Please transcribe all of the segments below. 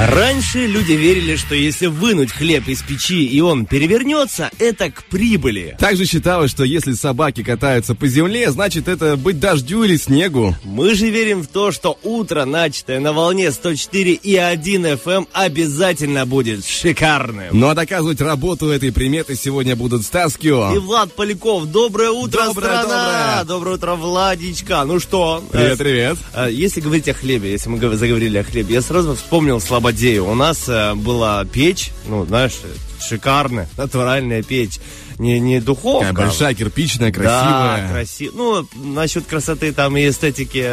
Раньше люди верили, что если вынуть хлеб из печи и он перевернется, это к прибыли. Также считалось, что если собаки катаются по земле, значит это быть дождю или снегу. Мы же верим в то, что утро, начатое на волне 104 и 1 FM, обязательно будет шикарным. Ну а доказывать работу этой приметы сегодня будут Стас И Кио. Влад Поляков, доброе утро, Доброе, страна! Доброе утро, Владичка! Ну что? Привет, э, привет. э, Если говорить о хлебе, если мы гов- заговорили о хлебе, я сразу вспомнил Слободею. У нас э, была печь, ну, знаешь, шикарная, натуральная печь. Не, не духовка. Такая большая, кирпичная, Да, красивая. Ну, насчет красоты там и эстетики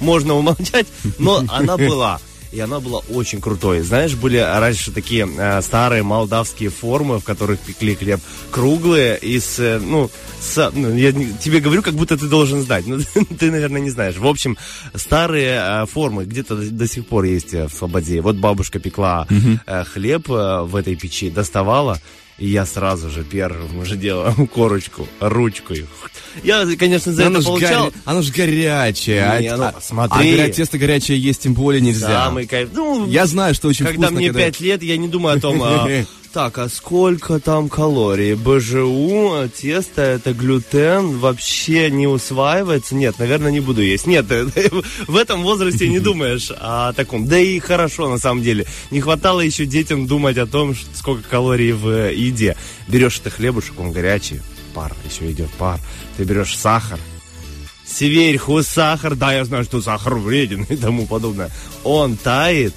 можно умолчать, но она была. И она была очень крутой. Знаешь, были раньше такие э, старые молдавские формы, в которых пекли хлеб. Круглые, из, э, ну, с- ну, я тебе говорю, как будто ты должен знать. Но ты, наверное, не знаешь. В общем, старые э, формы где-то до, до сих пор есть э, в Слободе. Вот бабушка пекла э, хлеб э, в этой печи, доставала. И я сразу же первым же делом корочку, ручкой. Я, конечно, за оно, это получал горя- оно ж горячее. Не, а, а- смотри. а горя- тесто горячее есть тем более нельзя. самый кайф. Ну, Я знаю, что очень когда вкусно, мне когда... 5 лет, я не думаю о том, а, так, а сколько там калорий? БЖУ, тесто, это глютен, вообще не усваивается? Нет, наверное, не буду есть. Нет, в этом возрасте не думаешь о таком. Да и хорошо, на самом деле. Не хватало еще детям думать о том, сколько калорий в еде. Берешь это хлебушек, он горячий, пар, еще идет пар. Ты берешь сахар, сверху сахар, да, я знаю, что сахар вреден и тому подобное. Он тает,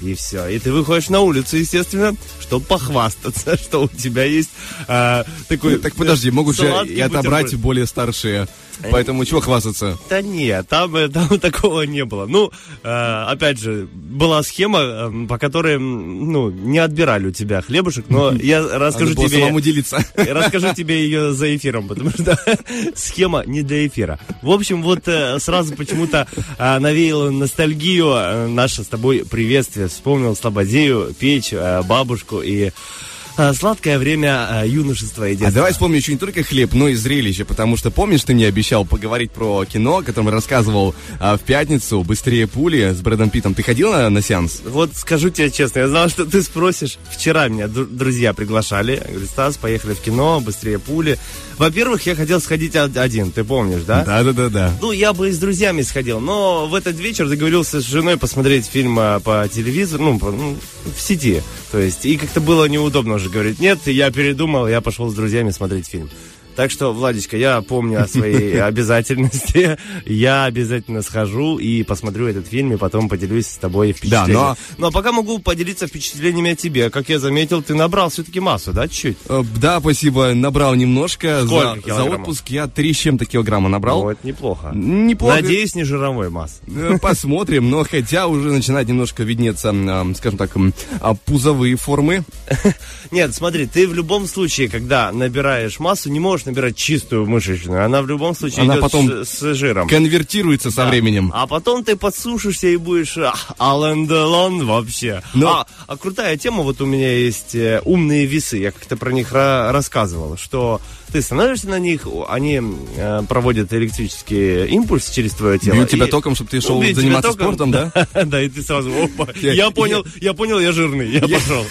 и все. И ты выходишь на улицу, естественно, чтобы похвастаться, что у тебя есть а, такой... Так подожди, могут же и отобрать бутерброд. более старшие. Поэтому чего хвастаться? Да нет, там, э, там такого не было. Ну, э, опять же, была схема, э, по которой, ну, не отбирали у тебя хлебушек, но я расскажу Надо тебе... самому делиться. Расскажу тебе ее за эфиром, потому что схема не для эфира. В общем, вот э, сразу почему-то э, навеяло ностальгию э, наше с тобой приветствие. Вспомнил Слободею, печь, э, бабушку и сладкое время э, юношества и А детства. давай вспомним еще не только хлеб, но и зрелище, потому что помнишь, ты мне обещал поговорить про кино, о котором рассказывал а, в пятницу, «Быстрее пули» с Брэдом Питтом. Ты ходил на, на сеанс? Вот скажу тебе честно, я знал, что ты спросишь. Вчера меня дру- друзья приглашали. Я говорю, Стас, поехали в кино, быстрее пули. Во-первых, я хотел сходить од- один, ты помнишь, да? Да-да-да-да. Ну, я бы и с друзьями сходил, но в этот вечер договорился с женой посмотреть фильм а, по телевизору, ну, по- ну, в сети. То есть, и как-то было неудобно уже говорить, нет, я передумал, я пошел с друзьями смотреть фильм. Так что, Владечка, я помню о своей обязательности. Я обязательно схожу и посмотрю этот фильм, и потом поделюсь с тобой впечатлениями. но- Ну, а пока могу поделиться впечатлениями о тебе. Как я заметил, ты набрал все-таки массу, да, чуть-чуть? Э, Да, спасибо, набрал немножко. Сколько за, отпуск я три с чем-то килограмма набрал. Ну, это неплохо. Неплохо. Надеюсь, не жировой масс. Э, Посмотрим, но хотя уже начинает немножко виднеться, скажем так, а, пузовые формы. Нет, смотри, ты в любом случае, когда набираешь массу, не можешь набирать чистую мышечную. Она в любом случае Она идет потом с, с жиром. Конвертируется со Да. временем. А потом ты подсушишься и будешь а, Алан Делон вообще. Но- А, а крутая тема, вот у меня есть э, умные весы. Я как-то про них ра- рассказывал, что ты становишься на них, они э, проводят электрический импульс через твое тело. Бьют тебя и- током, чтобы ты шел бьют заниматься током, спортом, да? Да, и ты сразу, опа, Я- понял, я понял, я жирный, я пошел.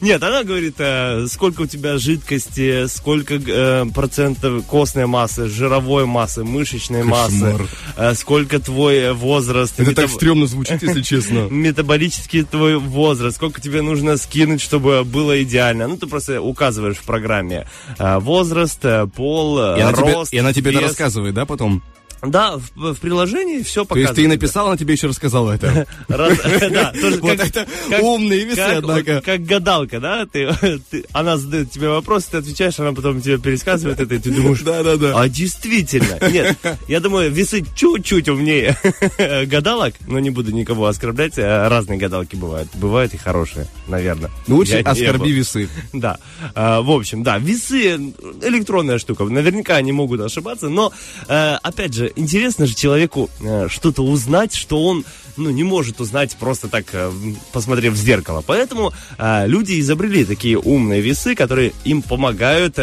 Нет, она говорит, э, сколько у тебя жидкости, сколько э, процентов костной массы, жировой массы, мышечной массы, э, сколько твой возраст, Это так стрёмно звучит, если честно. метаболический твой возраст, сколько тебе нужно скинуть, чтобы было идеально. Ну, ты просто указываешь в программе э, возраст, э, пол, э, И она тебе, рост, и она тебе вес. рассказывает, да, потом? Да, в, в приложении все То есть ты написал, она тебе еще рассказала это. Да, тоже Вот это умные весы, однако. как гадалка, да? Она задает тебе вопрос, ты отвечаешь, она потом тебе пересказывает это, и ты думаешь, Да-да-да. а действительно. Нет, я думаю, весы чуть-чуть умнее гадалок, но не буду никого оскорблять, а разные гадалки бывают. Бывают и хорошие, наверное. Ну, Лучше оскорби весы. Да. А, в общем, да, весы электронная штука. Наверняка они могут ошибаться, но э, опять же, интересно же человеку э, что-то узнать, что он ну, не может узнать просто так, э, посмотрев в зеркало. Поэтому э, люди изобрели такие умные весы, которые им помогают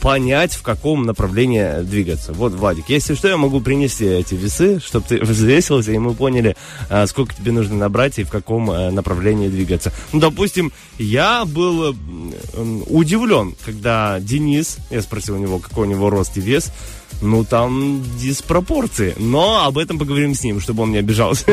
понять, в каком направлении двигаться. Вот, Владик, если что, я могу принести эти весы, чтобы ты взвесился, и мы поняли, сколько тебе нужно набрать и в каком направлении двигаться. Ну, допустим, я был удивлен, когда Денис, я спросил у него, какой у него рост и вес, ну, там диспропорции. Но об этом поговорим с ним, чтобы он не обижался.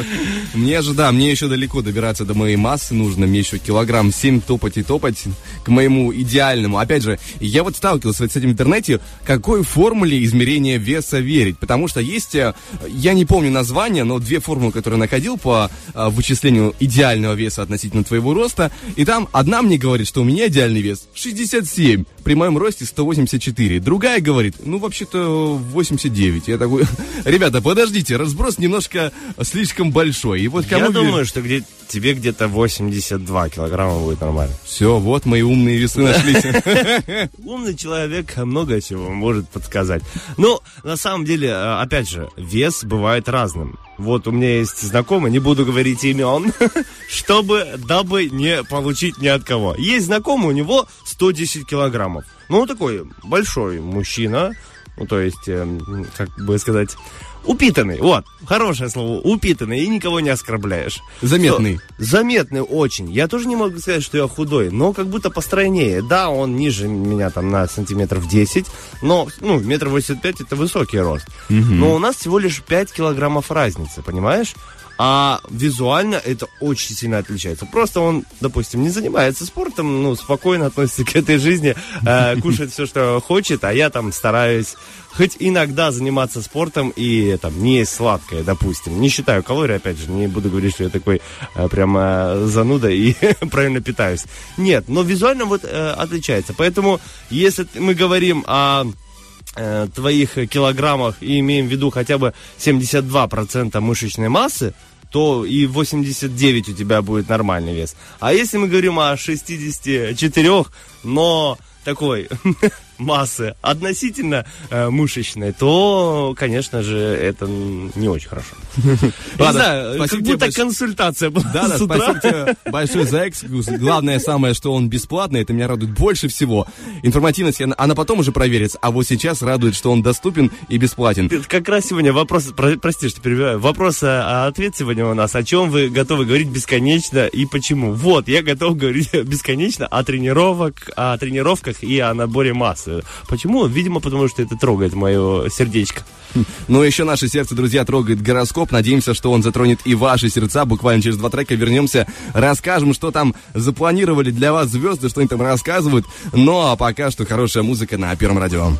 Мне же, да, мне еще далеко добираться до моей массы нужно. Мне еще килограмм 7 топать и топать к моему идеальному. Опять же, я вот сталкивался с этим в интернете, какой формуле измерения веса верить. Потому что есть, э, я не помню название, но две формулы, которые находил по э, вычислению идеального веса относительно твоего роста. И там одна мне говорит, что у меня идеальный вес 67, при моем росте 184. Другая говорит, ну, вообще-то 89. Я такой, ребята, подождите, разброс немножко слишком большой. И вот кому Я думаю, что где, тебе где-то 82 килограмма будет нормально. Все, вот мои умные весы нашлись. Умный человек много чего может подсказать. Ну, на самом деле, э, опять же, вес бывает разным. Вот у меня есть знакомый, не буду говорить имен, чтобы, дабы не получить ни от кого. Есть знакомый, у него 110 килограммов. Ну, он такой большой мужчина, ну, то есть, эм, как бы сказать, упитанный. Вот, хорошее слово, упитанный, и никого не оскорбляешь. Заметный. Всё, Заметный очень. Я тоже не могу сказать, что я худой, но как будто постройнее. Да, он ниже меня там на сантиметров 10, но, ну, метр восемьдесят пять это высокий рост. Но у нас всего лишь 5 килограммов разницы, понимаешь? А визуально это очень сильно отличается. Просто он, допустим, не занимается спортом, ну, спокойно относится к этой жизни, э, кушает все, что хочет, а я там стараюсь хоть иногда заниматься спортом и там не есть сладкое, допустим. Не считаю калорий, опять же, не буду говорить, что я такой э, прям э, зануда и правильно питаюсь. Нет, но визуально вот э, отличается. Поэтому, если мы говорим о э, твоих килограммах и имеем в виду хотя бы 72% мышечной массы, то и 89 у тебя будет нормальный вес. А если мы говорим о 64, но такой массы относительно э, мышечной, то, конечно же, это не очень хорошо. Не знаю, как будто консультация была Да, да, спасибо тебе большое за экскурс. Главное самое, что он бесплатный, это меня радует больше всего. Информативность, она, она потом уже проверится, а вот сейчас радует, что он доступен и бесплатен. Как раз сегодня вопрос, про- прости, что перебиваю, вопрос, а, а ответ сегодня у нас, о чем вы готовы говорить бесконечно и почему? Вот, я готов говорить бесконечно о тренировок, о тренировках и о наборе массы. Почему? Видимо, потому что это трогает мое сердечко. Ну, еще наше сердце, друзья, трогает гороскоп. Надеемся, что он затронет и ваши сердца. Буквально через два трека вернемся, расскажем, что там запланировали для вас звезды, что они там рассказывают. Ну, а пока что хорошая музыка на Первом радио.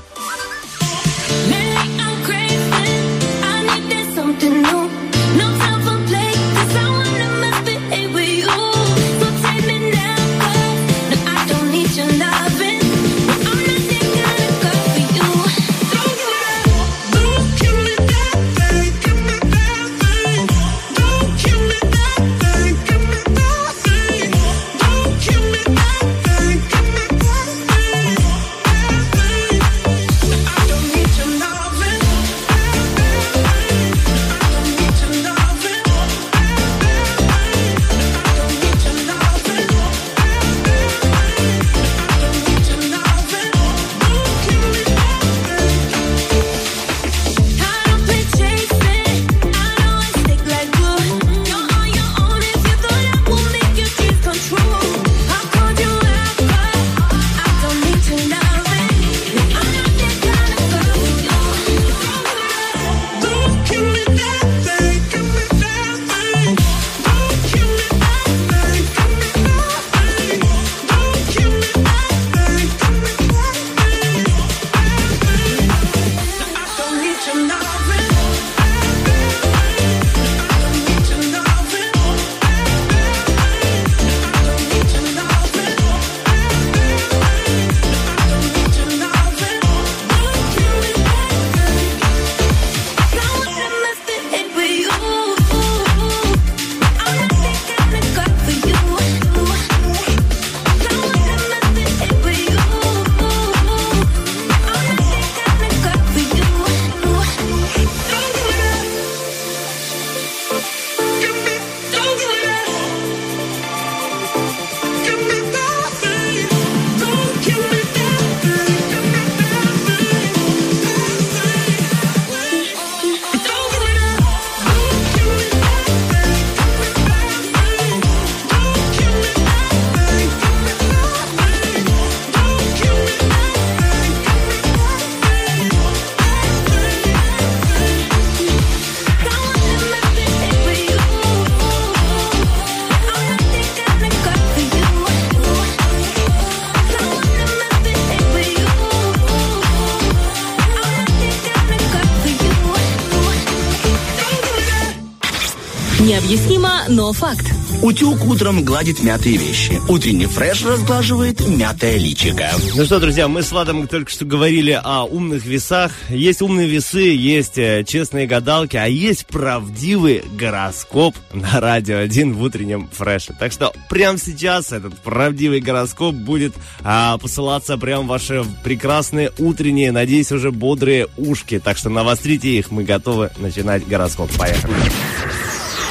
Необъяснимо, но факт. Утюг утром гладит мятые вещи. Утренний фреш разглаживает мятое личико. Ну что, друзья, мы с Владом только что говорили о умных весах. Есть умные весы, есть э, честные гадалки, а есть правдивый гороскоп на Радио 1 в утреннем фреше. Так что прямо сейчас этот правдивый гороскоп будет а, посылаться прямо в ваши прекрасные утренние, надеюсь, уже бодрые ушки. Так что навострите их, мы готовы начинать гороскоп. Поехали.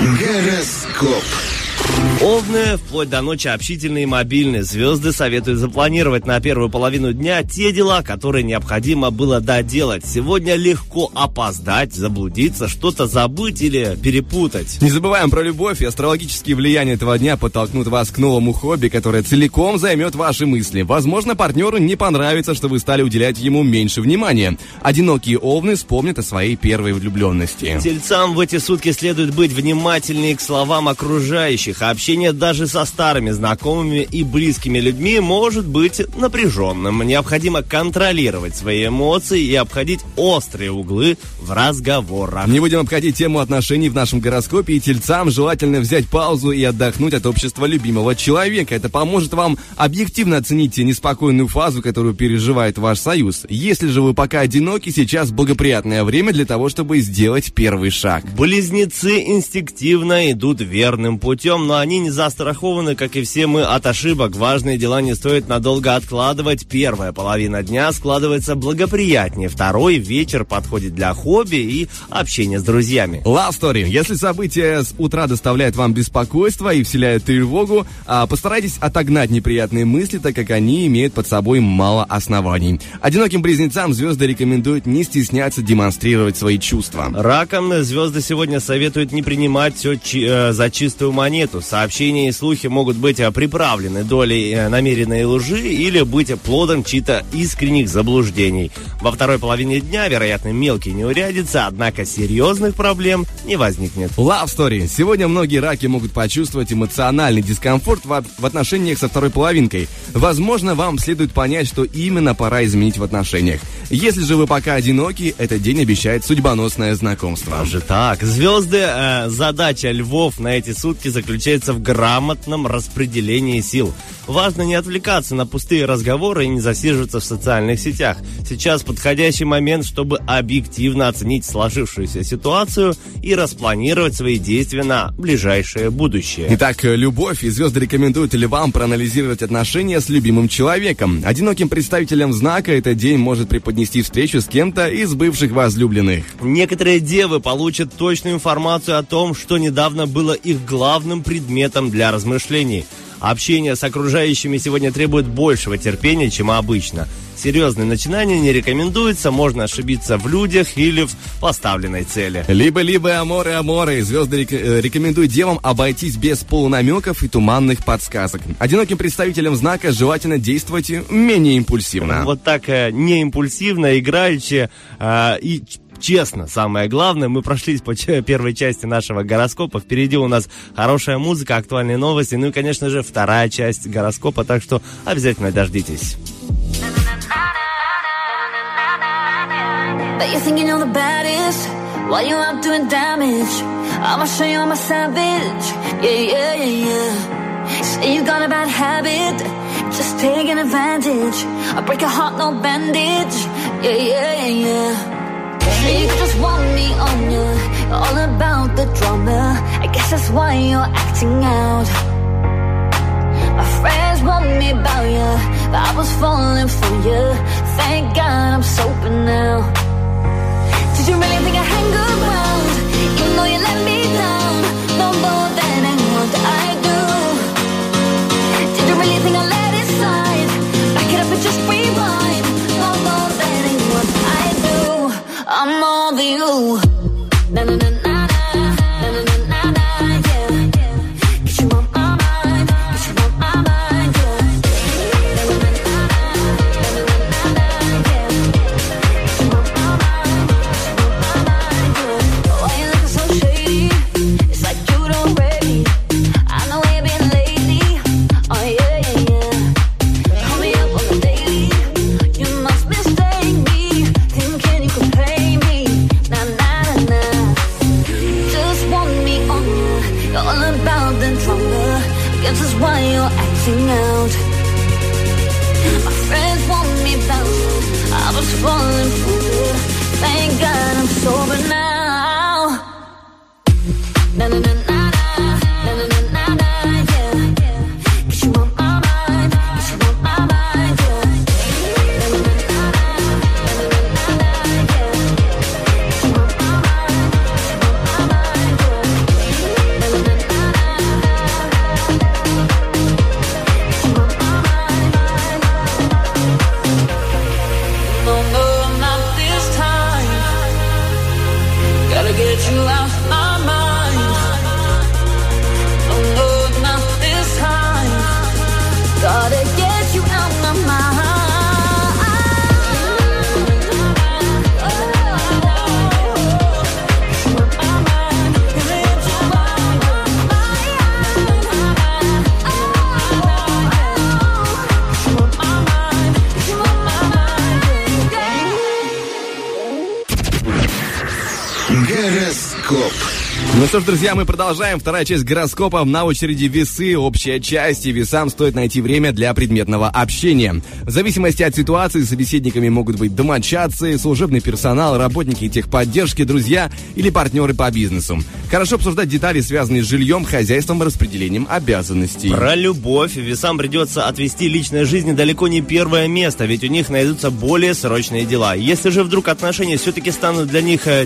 Гороскоп. Овны вплоть до ночи общительные и мобильные. Звезды советуют запланировать на первую половину дня те дела, которые необходимо было доделать. Сегодня легко опоздать, заблудиться, что-то забыть или перепутать. Не забываем про любовь и астрологические влияния этого дня подтолкнут вас к новому хобби, которое целиком займет ваши мысли. Возможно, партнеру не понравится, что вы стали уделять ему меньше внимания. Одинокие овны вспомнят о своей первой влюбленности. Тельцам в эти сутки следует быть внимательнее к словам окружающих. а Общение даже со старыми знакомыми и близкими людьми может быть напряженным. Необходимо контролировать свои эмоции и обходить острые углы в разговорах. Не будем обходить тему отношений в нашем гороскопе, и тельцам желательно взять паузу и отдохнуть от общества любимого человека. Это поможет вам объективно оценить неспокойную фазу, которую переживает ваш союз. Если же вы пока одиноки, сейчас благоприятное время для того, чтобы сделать первый шаг. Близнецы инстинктивно идут верным путем, но они не застрахованы, как и все мы, от ошибок. Важные дела не стоит надолго откладывать. Первая половина дня складывается благоприятнее. Второй вечер подходит для хобби и общения с друзьями. Love Story. Если события с утра доставляют вам беспокойство и вселяют тревогу, а, постарайтесь отогнать неприятные мысли, так как они имеют под собой мало оснований. Одиноким близнецам звезды рекомендуют не стесняться демонстрировать свои чувства. Раком звезды сегодня советуют не принимать все за чистую монету. Сообщения и слухи могут быть э, приправлены долей э, намеренной лжи или быть плодом чьи-то искренних заблуждений. Во второй половине дня, вероятно, мелкие неурядицы, однако серьезных проблем не возникнет. Love Story. Сегодня многие раки могут почувствовать эмоциональный дискомфорт в, в отношениях со второй половинкой. Возможно, вам следует понять, что именно пора изменить в отношениях. Если же вы пока одиноки, этот день обещает судьбоносное знакомство. Даже так. Звезды, э, задача львов на эти сутки заключается в грамотном распределении сил. Важно не отвлекаться на пустые разговоры и не засиживаться в социальных сетях. Сейчас подходящий момент, чтобы объективно оценить сложившуюся ситуацию и распланировать свои действия на ближайшее будущее. Итак, любовь и звезды рекомендуют львам проанализировать отношения с любимым человеком. Одиноким представителям знака этот день может преподнести встречу с кем-то из бывших возлюбленных. Некоторые девы получат точную информацию о том, что недавно было их главным предметом для размышлений. Общение с окружающими сегодня требует большего терпения, чем обычно. Серьезные начинания не рекомендуется, можно ошибиться в людях или в поставленной цели. Либо-либо аморы аморы. Звезды рек- э, рекомендуют девам обойтись без полунамеков и туманных подсказок. Одиноким представителям знака желательно действовать менее импульсивно. Вот так э, не импульсивно, играючи э, и Честно, самое главное, мы прошлись по первой части нашего гороскопа. Впереди у нас хорошая музыка, актуальные новости, ну и, конечно же, вторая часть гороскопа, так что обязательно дождитесь. Just taking advantage. I break a heart, no bandage. Yeah, yeah, yeah, yeah. Say you just want me on you. All about the drama. I guess that's why you're acting out. My friends want me about you, but I was falling for you. Thank God I'm sober now. Did you really think I hang around? You. Что ж, друзья, мы продолжаем. Вторая часть гороскопа. На очереди весы, общая часть. И весам стоит найти время для предметного общения. В зависимости от ситуации собеседниками могут быть домочадцы, служебный персонал, работники техподдержки, друзья или партнеры по бизнесу. Хорошо обсуждать детали, связанные с жильем, хозяйством и распределением обязанностей. Про любовь весам придется отвести личной жизни далеко не первое место, ведь у них найдутся более срочные дела. Если же вдруг отношения все-таки станут для них э,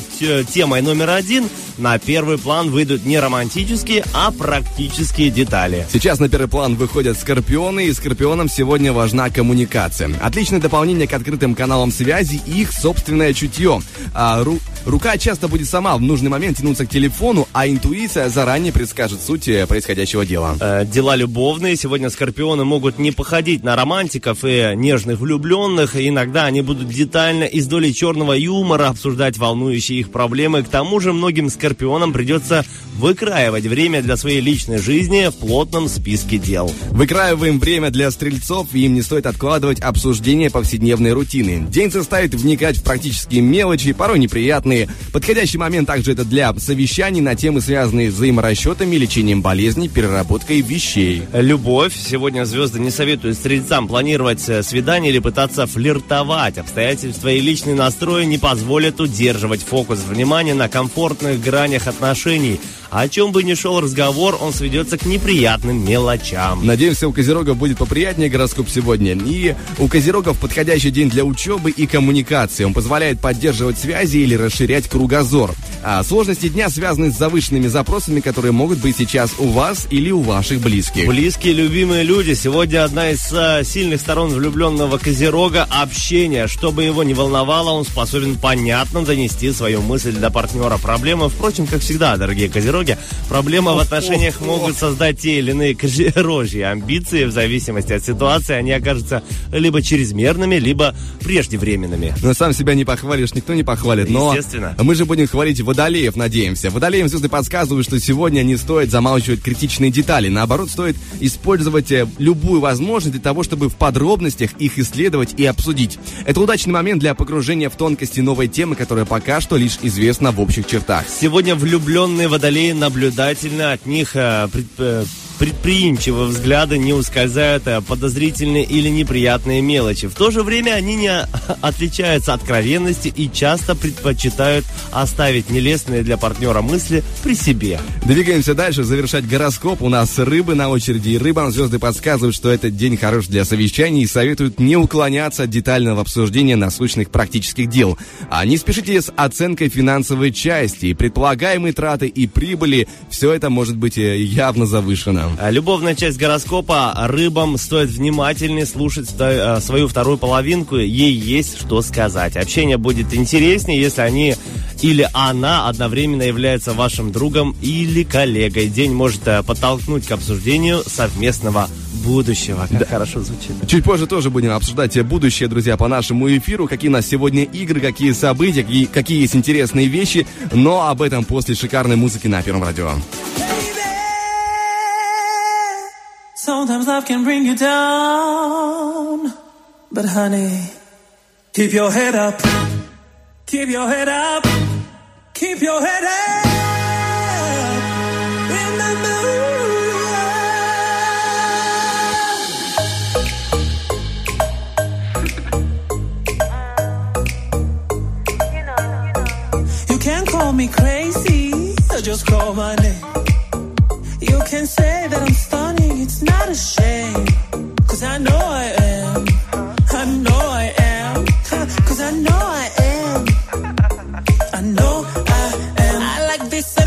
темой номер один, на первый план выйдут не романтические, а практические детали. Сейчас на первый план выходят скорпионы, и скорпионам сегодня важна коммуникация. Отличное дополнение к открытым каналам связи и их собственное чутье. А, ру- рука часто будет сама в нужный момент тянуться к телефону, а интуиция заранее предскажет суть э, происходящего дела. Э, Дела любовные. Сегодня скорпионы могут не походить на романтиков и нежных влюбленных. Иногда они будут детально и с долей черного юмора обсуждать волнующие их проблемы. К тому же многим скорпионам придется выкраивать время для своей личной жизни в плотном списке дел. Выкраиваем время для стрельцов, и им не стоит откладывать обсуждение повседневной рутины. День заставит вникать в практические мелочи, порой неприятные. Подходящий момент также это для совещаний на темы, связанные с взаиморасчетами, лечением болезней, переработкой вещей. Любовь. Сегодня звезды не советуют стрельцам планировать э, свидание или пытаться флиртовать. Обстоятельства и личный настрой не позволят удерживать фокус внимания на комфортных гранях отношений. О чем бы ни шел разговор, он сведется к неприятным мелочам. Надеемся, у Козерогов будет поприятнее гороскоп сегодня. И у Козерогов подходящий день для учебы и коммуникации. Он позволяет поддерживать связи или расширять кругозор. А сложности дня связаны с завышенными запросами, которые могут быть сейчас у вас или у ваших близких. Близкие, любимые люди. Сегодня одна из э, сильных сторон влюбленного Козерога – общение. Что бы его ни волновало, он способен понятно донести свою мысль до партнера. Проблема, впрочем, как всегда, дорогие Козероги, проблема в отношениях могут создать те или иные козерожьи амбиции. В зависимости от ситуации они окажутся либо чрезмерными, либо преждевременными. Но сам себя не похвалишь, никто не похвалит. Но Естественно. мы же будем хвалить водолеев, надеемся. Водолеям звезды подсказывают, что сегодня не стоит замалчивать критичные детали. Наоборот, стоит использовать э, любую возможность для того, чтобы в подробностях их исследовать и обсудить. Это удачный момент для погружения в тонкости новой темы, которая пока что лишь известна в общих чертах. Сегодня влюбленные водолеи наблюдательно от них э, пред- э, предприимчивые взгляды не ускользают э, подозрительные или неприятные мелочи. В то же время они не отличаются откровенности и часто предпочитают оставить нелестные для партнера мысли при себе. Двигаемся дальше, завершать гороскоп. У нас рыбы на очереди, и рыбам звезды подсказывают, что этот день хорош для совещаний и советуют не уклоняться от детального обсуждения насущных практических дел. А не спешите с оценкой финансовой части, предполагаемые траты и прибыли, все это может быть э, явно завышено. А Любовная часть гороскопа рыбам стоит внимательнее слушать э, свою вторую половинку, ей есть что сказать. Общение будет интереснее, если они или она одновременно является вашим другом или коллегой. День может э, подтолкнуть к обсуждению совместного будущего. Как хорошо звучит. Чуть позже тоже будем обсуждать э, будущее, друзья, по нашему эфиру, какие у нас сегодня игры, какие события, какие, какие есть интересные вещи, но об этом после шикарной музыки на Первом радио. Sometimes life can bring you down. But honey, keep your head up. Keep your head up. Keep your head up. In the You can call me crazy, or just call my name. You can say that I'm not a shame. Cause I know I am. I know I am. Cause I know I am. I know I am. I like this.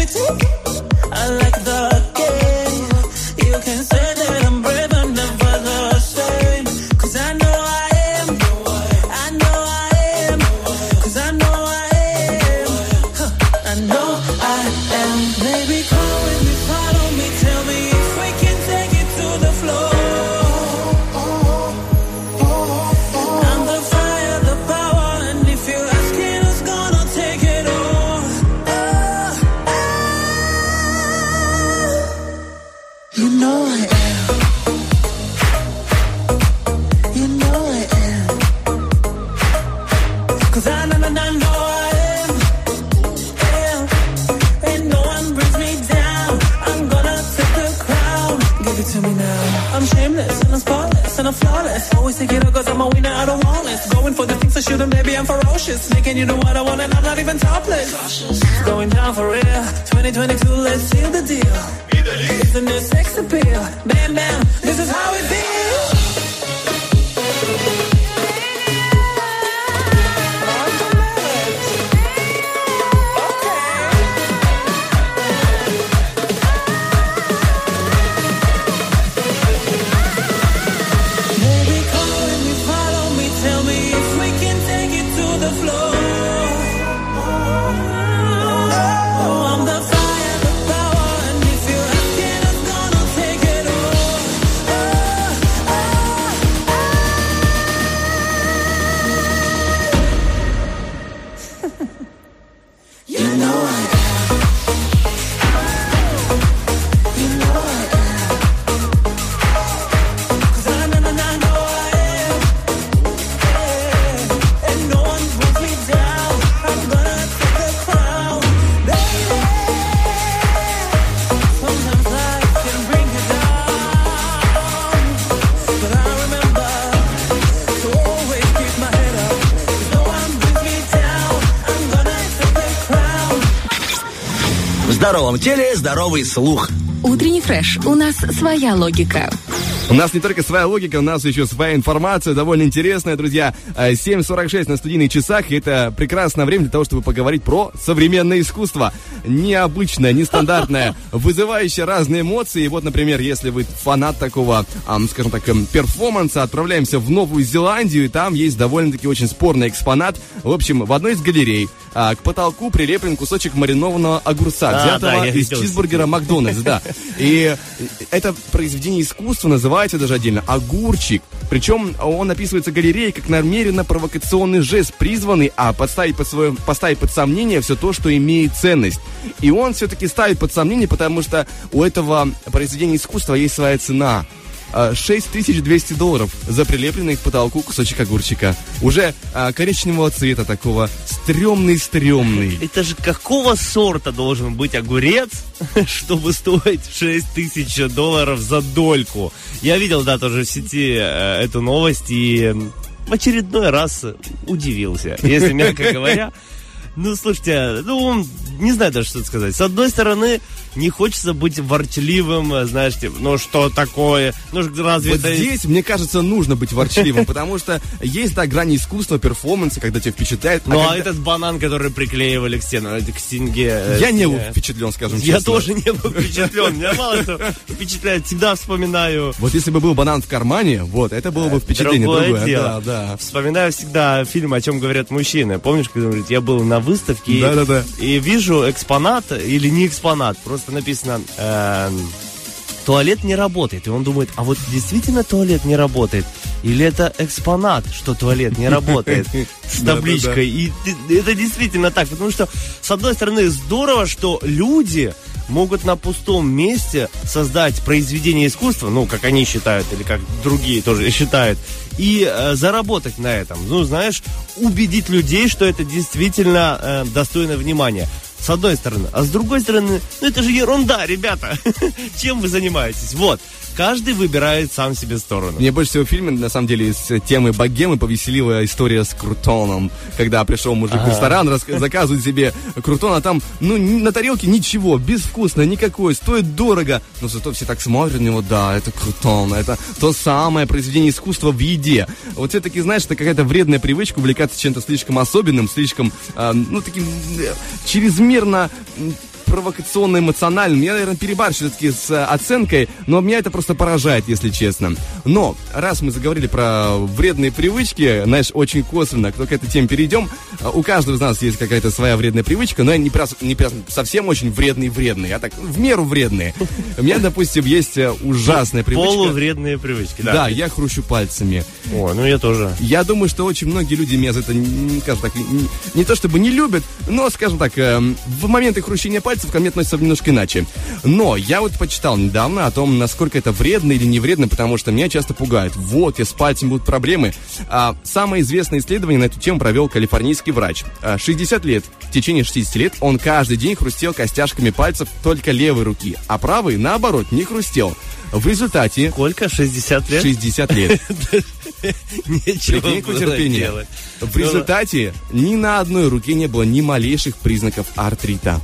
Здоровый слух. Утренний фреш. У нас своя логика. У нас не только своя логика, у нас еще своя информация, довольно интересная, друзья. Э, 7.46 на студийных часах, и это прекрасное время для того, чтобы поговорить про современное искусство. Необычное, нестандартное, вызывающее разные эмоции. И вот, например, если вы фанат такого, скажем так, эм, перформанса, отправляемся в Новую Зеландию, и там есть довольно-таки очень спорный экспонат. В общем, в одной из галерей а, к потолку прилеплен кусочек маринованного огурца, Да, взятого да, из чизбургера Макдональдс, да. И это произведение искусства называется даже отдельно «Огурчик». Причем он описывается галереей как намеренно провокационный жест, призванный а, подставить, под свое, поставить под сомнение все то, что имеет ценность. И он все-таки ставит под сомнение, потому что у этого произведения искусства есть своя цена. А, 6200 долларов за прилепленный к потолку кусочек огурчика. Уже а, коричневого цвета такого, стрёмный-стрёмный. Это же какого сорта должен быть огурец, чтобы стоить 6 тысяч долларов за дольку? Я видел, да, тоже в сети э, эту новость и в очередной раз удивился, если мягко говоря. Ну, слушайте, ну, не знаю даже, что сказать. С одной стороны, не хочется быть ворчливым, э, знаешь, типа, ну, что такое? Ну, разве Вот это... здесь, мне кажется, нужно быть ворчливым, потому что есть, да, грани искусства, перформанса, когда тебя впечатляет. Ну, а когда- этот банан, который приклеивали к стену, к стенге... э, Я не был впечатлен, скажем Я честно. тоже не был впечатлен. Меня мало что впечатляет. Всегда вспоминаю. Вот если бы был банан в кармане, вот, это было бы впечатление Другое дело. Да, да. Вспоминаю всегда фильм «О чем говорят мужчины». Помнишь, когда говорит, я был на выставке и вижу экспонат или не экспонат, просто написано эм, туалет не работает. И он думает, а вот действительно туалет не работает? Или это экспонат, что туалет не работает с табличкой? И это действительно так, потому что, с одной стороны, здорово, что люди могут на пустом месте создать произведение искусства, ну, как они считают, или как другие тоже считают, и э, заработать на этом. Ну, знаешь, убедить людей, что это действительно э, достойно внимания. С одной стороны. А с другой стороны, ну это же ерунда, ребята. Чем вы занимаетесь? Вот. Каждый выбирает сам себе сторону. Мне больше всего в фильме, на самом деле, с темы богемы повеселила история с крутоном. Когда пришел мужик в ресторан, рас- заказывает себе крутон, а там, ну, на тарелке ничего, безвкусно, никакой, стоит дорого. Но зато все так смотрят на него, да, это крутон, это то самое произведение искусства в еде. Вот все-таки, знаешь, это какая-то вредная привычка увлекаться чем-то слишком особенным, слишком, а, ну, таким э, чрезмерно провокационно эмоциональным. Я, наверное, перебарщу все-таки с э, оценкой, но меня это просто поражает, если честно. Но, раз мы заговорили про вредные привычки, знаешь, очень косвенно, кто к этой теме перейдем, э, у каждого из нас есть какая-то своя вредная привычка, но я не, прям, не прям совсем очень вредный-вредный, а так, в меру вредные. У меня, допустим, есть э, ужасная привычка. Полувредные привычки, да. Да, я хрущу пальцами. О, ну я тоже. Я думаю, что очень многие люди меня за это, не, скажем так, не, не то чтобы не любят, но, скажем так, эм, в моменты хрущения пальцев ко мне относятся немножко иначе. Но я вот почитал недавно о том, насколько это вредно или не вредно, потому что меня часто пугают. Вот, и с пальцем будут проблемы. А, самое известное исследование на эту тему провел калифорнийский врач. А, 60 лет. В течение 60 лет он каждый день хрустел костяшками пальцев только левой руки, а правый, наоборот, не хрустел. В результате Сколько? 60 лет? 60 лет. Терпение. делать. В результате ни на одной руке не было ни малейших признаков артрита.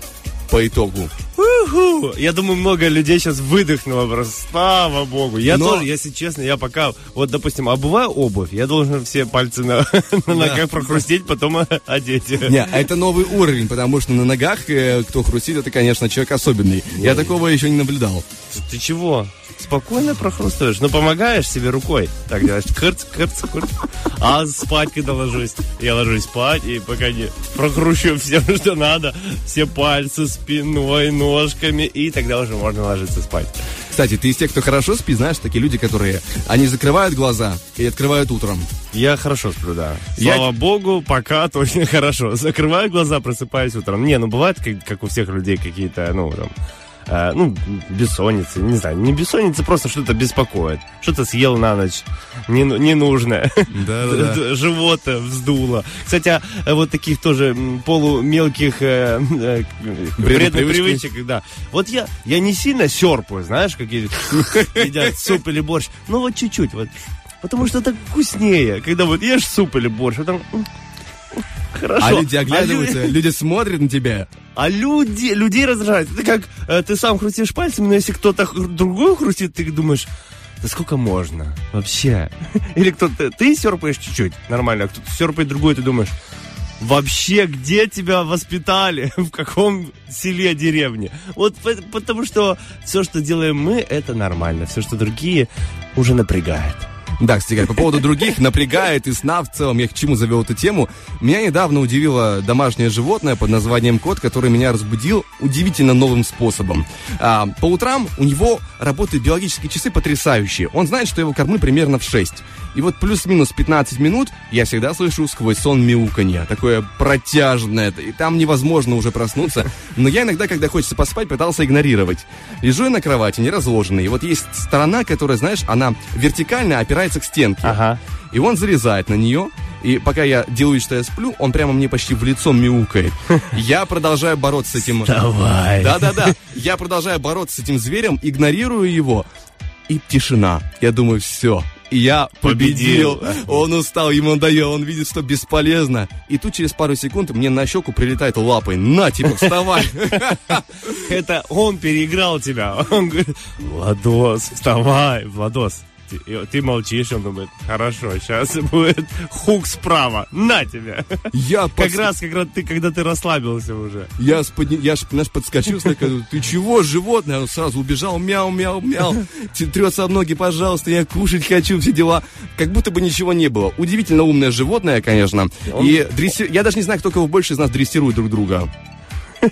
По итогу. Уху. Я думаю, много людей сейчас выдохнуло просто. Слава богу. Я Но- тоже, если честно, я пока, вот, допустим, обуваю обувь, я должен все пальцы на, на ногах прохрустеть, потом одеть. Не, это новый уровень, потому что на ногах, э, кто хрустит, это, конечно, человек особенный. Я такого еще не наблюдал. Ты чего? Спокойно прохрустываешь, но помогаешь себе рукой. Так делаешь, кырц, кырц, кырц. А спать, когда ложусь, я ложусь спать, и пока не прокручу все, что надо, все пальцы спиной, ножками, и тогда уже можно ложиться спать. Кстати, ты из тех, кто хорошо спит, знаешь, такие люди, которые, они закрывают глаза и открывают утром. Я хорошо сплю, да. Я- Слава богу, пока точно хорошо. Закрываю глаза, просыпаюсь утром. Не, ну бывает, как, как у всех людей, какие-то, ну, там, э, ну, бессонницы, не знаю, не бессонница, просто что-то беспокоит. Что-то съел на ночь не, ну- ненужное. Да-да-да. Живот вздуло. Кстати, а, вот таких тоже полумелких э, э, вредных привычек, да. Вот я, я не сильно серпаю, знаешь, какие едят суп или борщ, но вот чуть-чуть, вот. Потому что так вкуснее, когда вот ешь суп или борщ, вот там, хорошо. А люди оглядываются, лю- люди смотрят на тебя. А люди, людей раздражает. Это как э, ты сам хрустишь пальцами, но если кто-то другой хрустит, ты думаешь, да сколько можно вообще? Или кто-то, ты серпаешь чуть-чуть, нормально, а кто-то серпает другой, ты думаешь, вообще, где тебя воспитали? В каком селе, деревне? Вот по- потому что все, что делаем мы, это нормально. Все, что другие, уже напрягает. Да, кстати по поводу других, напрягает и сна в целом, я к чему завел эту тему. Меня недавно удивило домашнее животное под названием кот, который меня разбудил удивительно новым способом. А, по утрам у него работают биологические часы потрясающие. Он знает, что его кормлю примерно в 6. И вот плюс-минус 15 минут я всегда слышу сквозь сон мяуканье. Такое протяжное. И там невозможно уже проснуться. Но я иногда, когда хочется поспать, пытался игнорировать. Лежу я на кровати, не разложенной. И вот есть сторона, которая, знаешь, она вертикально опирается к стенке. Ага. И он залезает на нее. И пока я делаю что я сплю, он прямо мне почти в лицо мяукает. Я продолжаю бороться с этим... Давай. Да-да-да. Я продолжаю бороться с этим зверем, игнорирую его. И тишина. Я думаю, все. Я победил. Победил. Он устал, ему надоело, он видит, что бесполезно. И тут через пару секунд мне на щеку прилетает лапой. На, типа, вставай. Это он переиграл тебя. Он говорит, Владос, вставай, Владос. Ты, и ты молчишь, он думает, хорошо, сейчас будет хук справа, на тебя. Я Как подс- раз, как раз ты, когда ты расслабился уже. Я, с подни- я ж, знаешь, подскочил, такой, ты чего, животное? Он сразу убежал, мяу, мяу, мяу. Трется об ноги, пожалуйста, я кушать хочу, все дела. Как будто бы ничего не было. Удивительно умное животное, конечно. И дресси- я даже не знаю, кто кого больше из нас дрессирует друг друга.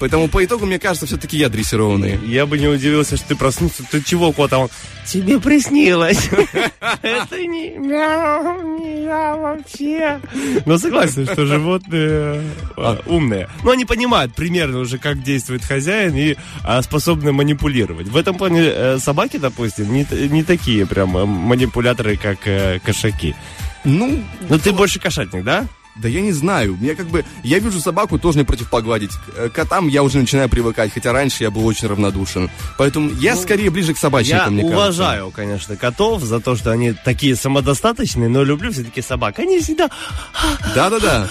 Поэтому по итогу, мне кажется, все-таки я дрессированный. Я бы не удивился, что ты проснулся. Ты чего, кот? А он, тебе приснилось. Это не я вообще. Но согласен, что животные э, умные. Но они понимают примерно уже, как действует хозяин и а, способны манипулировать. В этом плане э, собаки, допустим, не, такие прям э, манипуляторы, как кошаки. Ну, Но ты больше кошатник, да? Да я не знаю. Я как бы, я вижу собаку, тоже не против погладить. К котам я уже начинаю привыкать, хотя раньше я был очень равнодушен. Поэтому я скорее ближе к Я собачникам, мне кажется. уважаю, конечно, котов за то, что они такие самодостаточные, но люблю все-таки собак. Они всегда Да-да-да.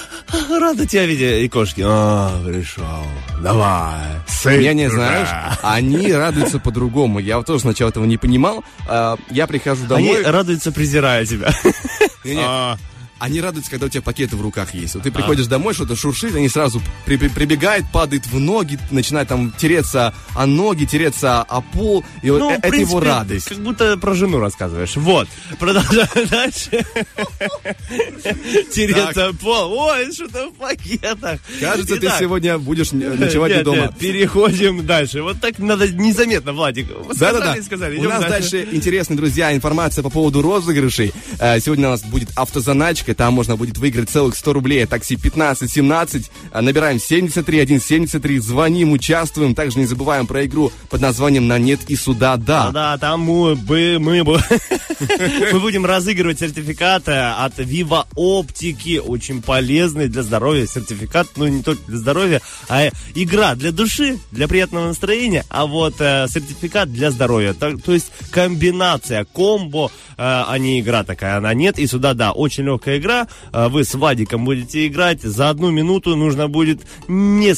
рады тебя видеть. И кошки. А, пришел. Давай. сын, Я не ура». знаешь, они радуются по-другому. Я вот тоже сначала этого не понимал. А, Я прихожу Они домой. радуются, презирая тебя. Не-не, А, Они радуются, когда у тебя пакеты в руках есть. Вот ты приходишь домой, что-то шуршит, они сразу при- при- прибегают, падают в ноги, начинают там тереться о ноги, тереться о пол. И вот Ну, э- в это его принципе, радость. Как будто про жену рассказываешь. Вот. Продолжаем дальше. Тереться пол. Ой, что-то в пакетах. Кажется, ты сегодня будешь н- ночевать не дома. переходим дальше. Вот так надо незаметно, Владик. Вот Да-да-да. У нас дальше интересная, друзья, информация по поводу розыгрышей. Э, Сегодня у нас будет автозаначка, там можно будет выиграть целых 100 рублей, такси 15-17. Э, Набираем 73 173, звоним, участвуем. Также не забываем про игру под названием «На нет и сюда да». Да, там мы, бы- мы, бу- мы будем разыгрывать сертификаты от Viva Оптики. Очень полезный для здоровья сертификат. Ну, не только для здоровья, а игра для души, для приятного настроения. А вот э, сертификат для здоровья. Так- то есть комбинация, комбо, э, а не игра такая. Она нет и сюда да. Очень легкая игра. Э, вы с Вадиком будете играть. За одну минуту нужно будет не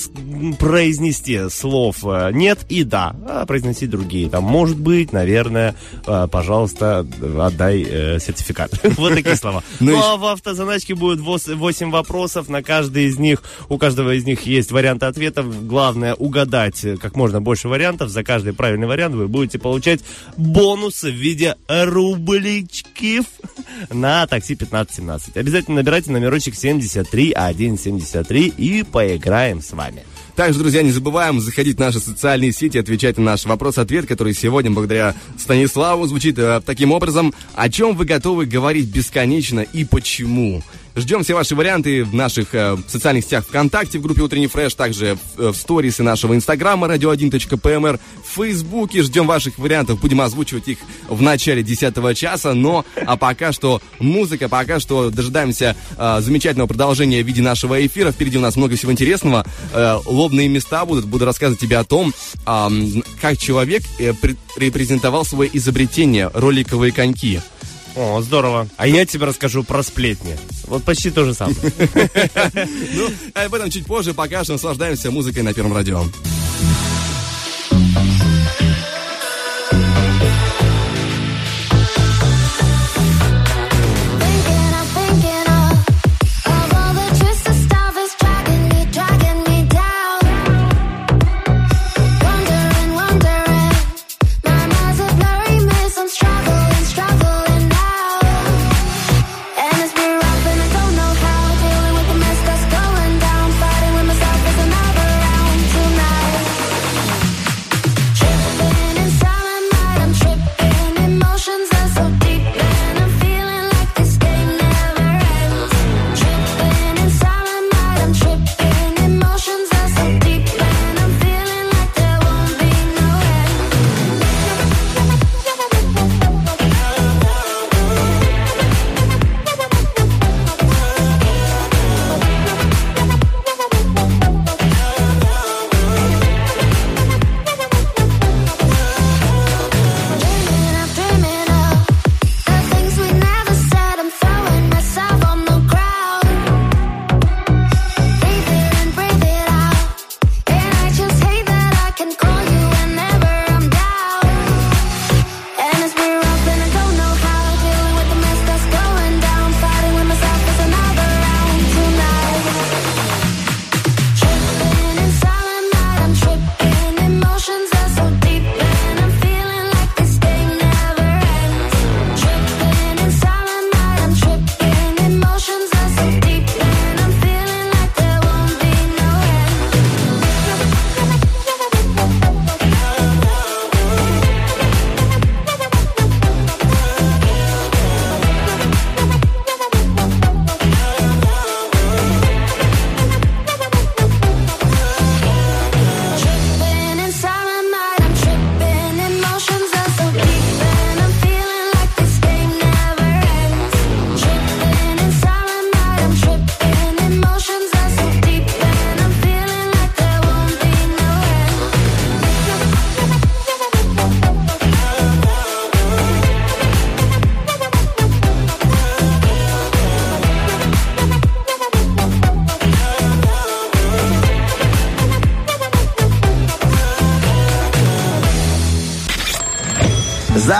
произнести слов э, нет и да, а произносить другие. Там может быть, наверное, э, пожалуйста, отдай э, сертификат. Вот такие слова. Ну Ну а в автозаначке будет 8 вопросов. На каждый из них, у каждого из них есть варианты ответов. Главное угадать как можно больше вариантов. За каждый правильный вариант вы будете получать бонусы в виде рубличков на такси 1517. Обязательно набирайте номерочек 73173 и поиграем с вами. Также, друзья, не забываем заходить в наши социальные сети, отвечать на наш вопрос-ответ, который сегодня, благодаря Станиславу, звучит э, таким образом. О чем вы готовы говорить бесконечно и почему? Ждем все ваши варианты в наших э, социальных сетях ВКонтакте, в группе Утренний Фреш, также в, э, в сторисы нашего инстаграма radio1.pmr, в Фейсбуке. Ждем ваших вариантов, будем озвучивать их в начале 10 часа. Но, а пока что музыка, пока что дожидаемся э, замечательного продолжения в виде нашего эфира. Впереди у нас много всего интересного. Э, лобные места будут. Буду рассказывать тебе о том, ам, как человек э, пре- репрезентовал свое изобретение роликовые коньки. О, здорово. А я тебе расскажу про сплетни. Вот почти то же самое. Ну, об этом чуть позже. Пока что наслаждаемся музыкой на Первом радио.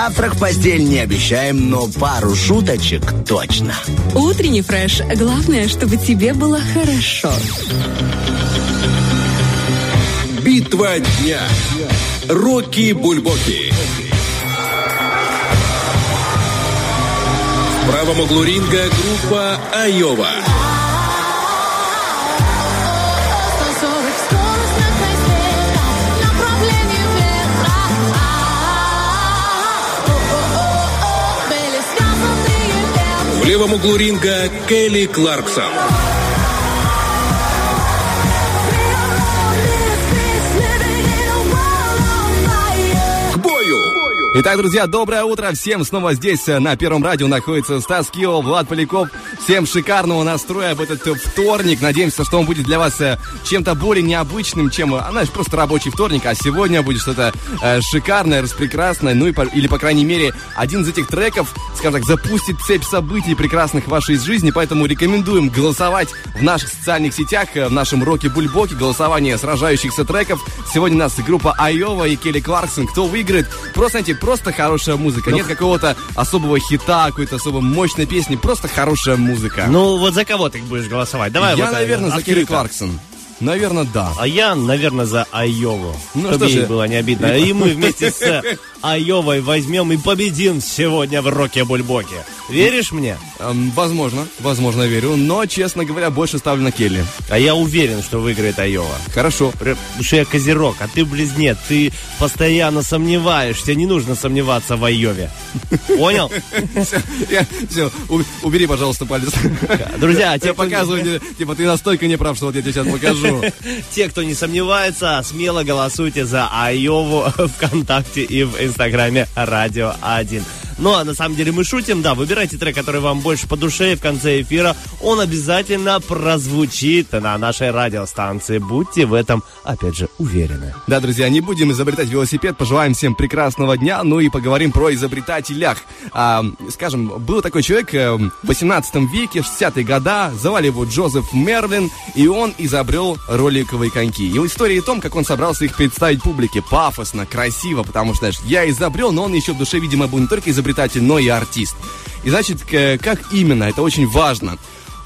Завтрак в постель не обещаем, но пару шуточек точно. Утренний фреш. Главное, чтобы тебе было хорошо. Битва дня. Рокки Бульбоки. В правом углу ринга группа Айова. 140 левом углу ринга Келли Кларксон. К бою! Итак, друзья, доброе утро. Всем снова здесь э, на Первом радио находится Стас Кио, Влад Поляков. Всем шикарного настроя в этот э, вторник. Надеемся, что он будет для вас э, чем-то более необычным, чем, э, знаешь, просто рабочий вторник. А сегодня будет что-то э, шикарное, распрекрасное. Ну и, по- или, по крайней мере, один из этих треков, скажем так, запустит цепь событий прекрасных в вашей жизни. Поэтому рекомендуем голосовать в наших социальных сетях, э, в нашем Роке Бульбоке. Голосование сражающихся треков. Сегодня у нас группа Айова и Келли Кларксон. Кто выиграет? Просто, знаете, просто хорошая музыка. Нет какого-то особого хита, какой-то особо мощной песни. Просто хорошая музыка. Ну, вот за кого ты будешь голосовать? Давай Я, вот, наверное, за Келли. Кларксон. Наверное, да. А я, наверное, за Айову. Ну, чтобы что ей же. было не обидно. И мы вместе с Айовой возьмем и победим сегодня в Роке Бульбоке. Веришь мне? Эм, возможно, возможно, верю. Но, честно говоря, больше ставлю на Келли. А я уверен, что выиграет Айова. Хорошо. Потому что я козерог, а ты близнец. Ты постоянно сомневаешься. Не нужно сомневаться в Айове. Понял? Все, убери, пожалуйста, палец. Друзья, Я те, кто- показываю, типа, ты настолько не прав, что вот я тебе сейчас покажу. Те, кто не сомневается, смело голосуйте за Айову ВКонтакте и в Инстаграме Радио 1. Ну, а на самом деле мы шутим, да, выбирайте трек, который вам больше по душе, и в конце эфира он обязательно прозвучит на нашей радиостанции. Будьте в этом, опять же, уверены. Да, друзья, не будем изобретать велосипед, пожелаем всем прекрасного дня, ну и поговорим про изобретателях. А, скажем, был такой человек э, в 18 веке, 60-е года, звали его Джозеф Мерлин, и он изобрел роликовые коньки. Его история о том, как он собрался их представить публике, пафосно, красиво, потому что, знаешь, я изобрел, но он еще в душе, видимо, был не только изобретатель, но и артист. И значит, как именно, это очень важно.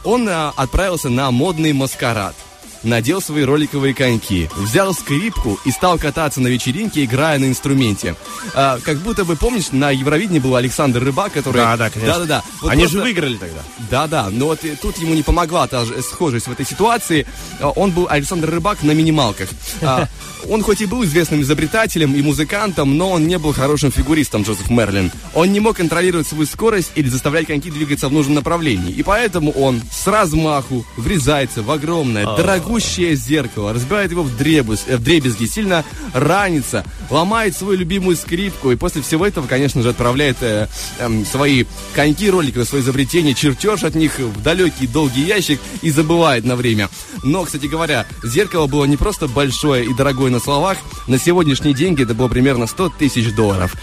Он а, отправился на модный маскарад надел свои роликовые коньки, взял скрипку и стал кататься на вечеринке, играя на инструменте. А, как будто бы, помнишь, на Евровидении был Александр Рыбак, который... Да, да, конечно. Да-да-да. Вот Они просто- же выиграли тогда. да-да, но вот тут ему не помогла та же схожесть в этой ситуации. А, Он был Александр Рыбак на минималках. А, Он хоть и был известным изобретателем и музыкантом, но он не был хорошим фигуристом, Джозеф Мерлин. Он не мог контролировать свою скорость или заставлять коньки двигаться в нужном направлении. И поэтому он с размаху врезается в огромное, дорогущее зеркало, разбивает его в, дребус, э, в дребезги, сильно ранится, ломает свою любимую скрипку и после всего этого, конечно же, отправляет э, эм, свои коньки роликовые, свои изобретения, чертеж от них в далекий долгий ящик и забывает на время. Но, кстати говоря, зеркало было не просто большое и дорогое на словах, на сегодняшние деньги это было примерно 100 тысяч долларов.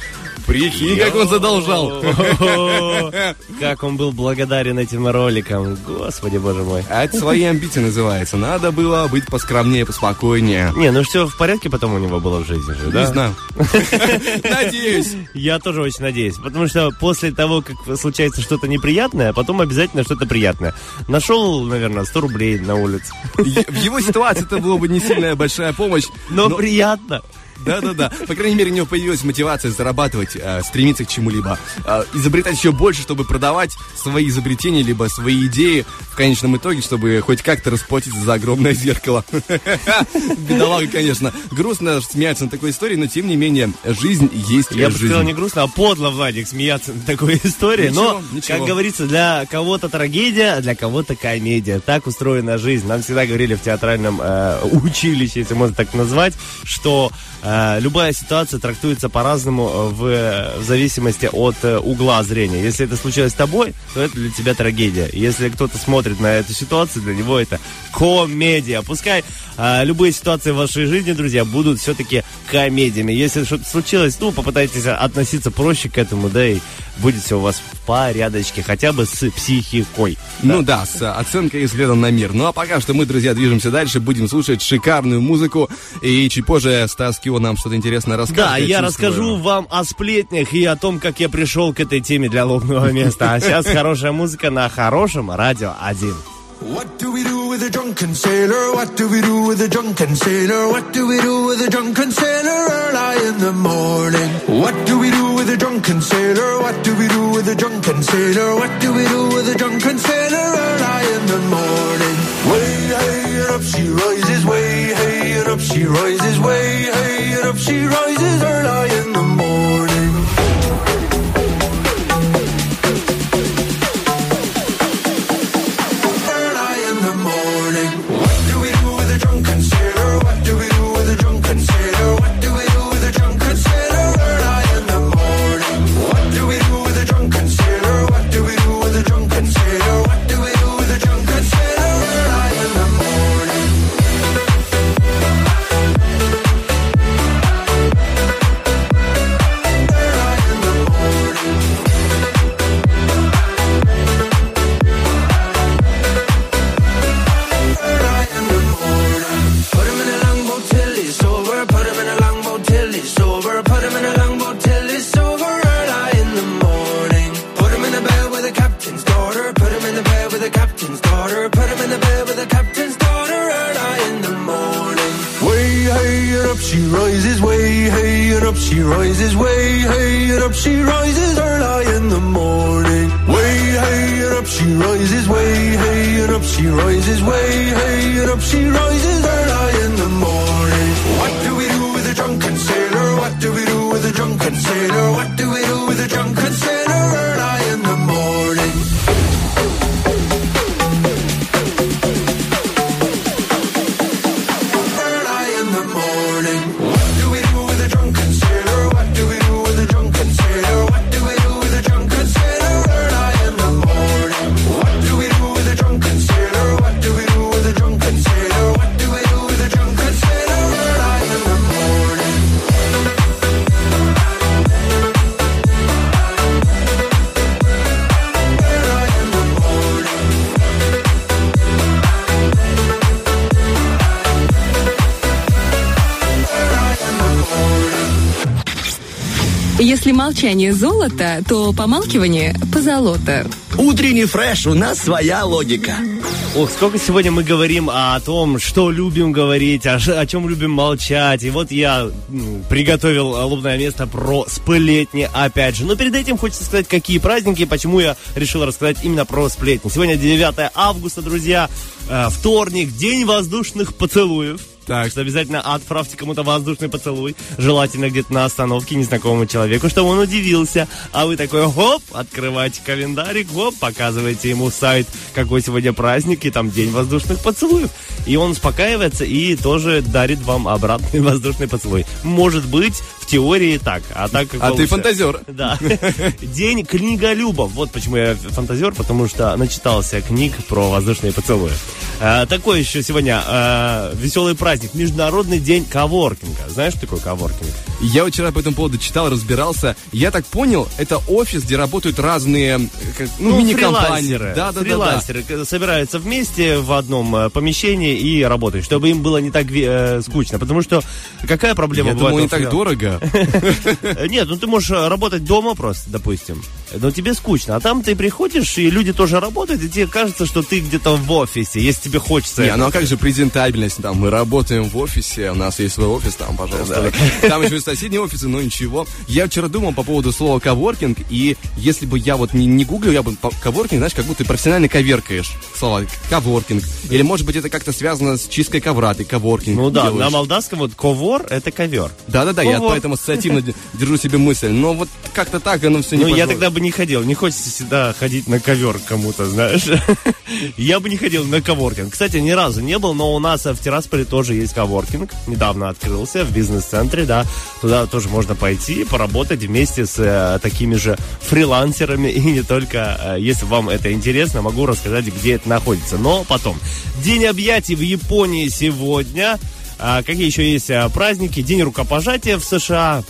Прикинь, как он задолжал. Как он был благодарен этим роликам. Господи, боже мой. А это свои амбиции называется. Надо было быть поскромнее, поспокойнее. Не, ну все в порядке потом у него было в жизни же, да? Не знаю. Надеюсь. Я тоже очень надеюсь, потому что после того, как случается что-то неприятное, потом обязательно что-то приятное. Нашел, наверное, 100 рублей на улице. В его ситуации это была бы не сильная большая помощь. Но приятно. Да-да-да. По крайней мере, у него появилась мотивация зарабатывать, э, стремиться к чему-либо. Э, изобретать еще больше, чтобы продавать свои изобретения, либо свои идеи в конечном итоге, чтобы хоть как-то расплатиться за огромное зеркало. Бедолага, конечно. Грустно смеяться на такой истории, но тем не менее, жизнь есть Я бы сказал не грустно, а подло, Владик, смеяться над такой историей. Но, Ничего, как говорится, для кого-то трагедия, а для кого-то комедия. Так устроена жизнь. Нам всегда говорили в театральном э, училище, если можно так назвать, что любая ситуация трактуется по-разному э, в, в зависимости от э, угла зрения. Если это случилось с тобой, то это для тебя трагедия. Если кто-то смотрит на эту ситуацию, для него это комедия. Пускай э, любые ситуации в вашей жизни, друзья, будут все-таки комедиями. Если что-то случилось, ну, попытайтесь относиться проще к этому, да, и будет все у вас в порядочке, хотя бы с психикой. Ну да, с э, оценкой и взглядом на мир. Ну а пока что мы, друзья, движемся дальше, будем слушать шикарную музыку. И чуть позже Стас Кио нам что-то интересное расскажет. Да, я чувствую. расскажу вам о сплетнях и о том, как я пришел к этой теме для лобного места. А сейчас хорошая музыка на хорошем радио 1. What do we do with a drunken sailor? What do we do with a drunken sailor? What do we do with a drunken sailor early in the morning? What do we do with a drunken sailor? What do we do with a drunken sailor? What do we do with a drunken sailor early in the morning? Way and up she rises, way and up she rises, way and up she rises early in the morning. Rises. Way hey up she rises. Early in the morning. Way hey up she rises. Way hey up she rises. Way hey up she rises. Early in the morning. What do we do with a drunken sailor? What do we do with a drunken sailor? What do we do with a drunken sailor? Если молчание золото, то помалкивание позолото. Утренний фреш, у нас своя логика. Ох, сколько сегодня мы говорим о том, что любим говорить, о, о чем любим молчать. И вот я м, приготовил лобное место про сплетни опять же. Но перед этим хочется сказать, какие праздники и почему я решил рассказать именно про сплетни. Сегодня 9 августа, друзья, э, вторник, день воздушных поцелуев. Так. Что обязательно отправьте кому-то воздушный поцелуй, желательно где-то на остановке незнакомому человеку, чтобы он удивился. А вы такой, хоп, открываете календарик, хоп, показываете ему сайт, какой сегодня праздник, и там день воздушных поцелуев. И он успокаивается и тоже дарит вам обратный воздушный поцелуй. Может быть, в теории так, а так как А ты фантазер. Да. День книголюбов. Вот почему я фантазер, потому что начитался книг про воздушные поцелуи. А, такой еще сегодня а, веселый праздник. Международный день коворкинга. Знаешь, что такое коворкинг? Я вчера по этому поводу читал, разбирался. Я так понял, это офис, где работают разные э, как, ну, мини-компании. фрилансеры. Да, да, да, да. фрилансеры к- собираются вместе в одном э, помещении и работают, чтобы им было не так э, скучно. Потому что какая проблема Я бывает думал, не так дорого. Нет, ну ты можешь работать дома просто, допустим. Но тебе скучно. А там ты приходишь, и люди тоже работают, и тебе кажется, что ты где-то в офисе, если тебе хочется. Не, этого. ну а как же презентабельность? Там мы работаем в офисе, у нас есть свой офис, там, пожалуйста. Там еще и соседние офисы, но ничего. Я вчера думал по поводу слова коворкинг, и если бы я вот не, не гуглил, я бы коворкинг, знаешь, как будто ты профессионально коверкаешь слова коворкинг. Или может быть это как-то связано с чисткой ковра, ты коворкинг Ну да, делаешь. на молдавском вот ковор это ковер. Да-да-да, я поэтому ассоциативно держу себе мысль. Но вот как-то так оно все не Ну, я тогда бы не ходил. Не хочется всегда ходить на ковер кому-то, знаешь. Я бы не ходил на коворкинг. Кстати, ни разу не был, но у нас э, в Тирасполе тоже есть коворкинг. Недавно открылся в бизнес-центре, да. Туда тоже можно пойти, поработать вместе с э, такими же фрилансерами. И не только, э, если вам это интересно, могу рассказать, где это находится. Но потом. День объятий в Японии сегодня. А какие еще есть а, праздники? День рукопожатия в США.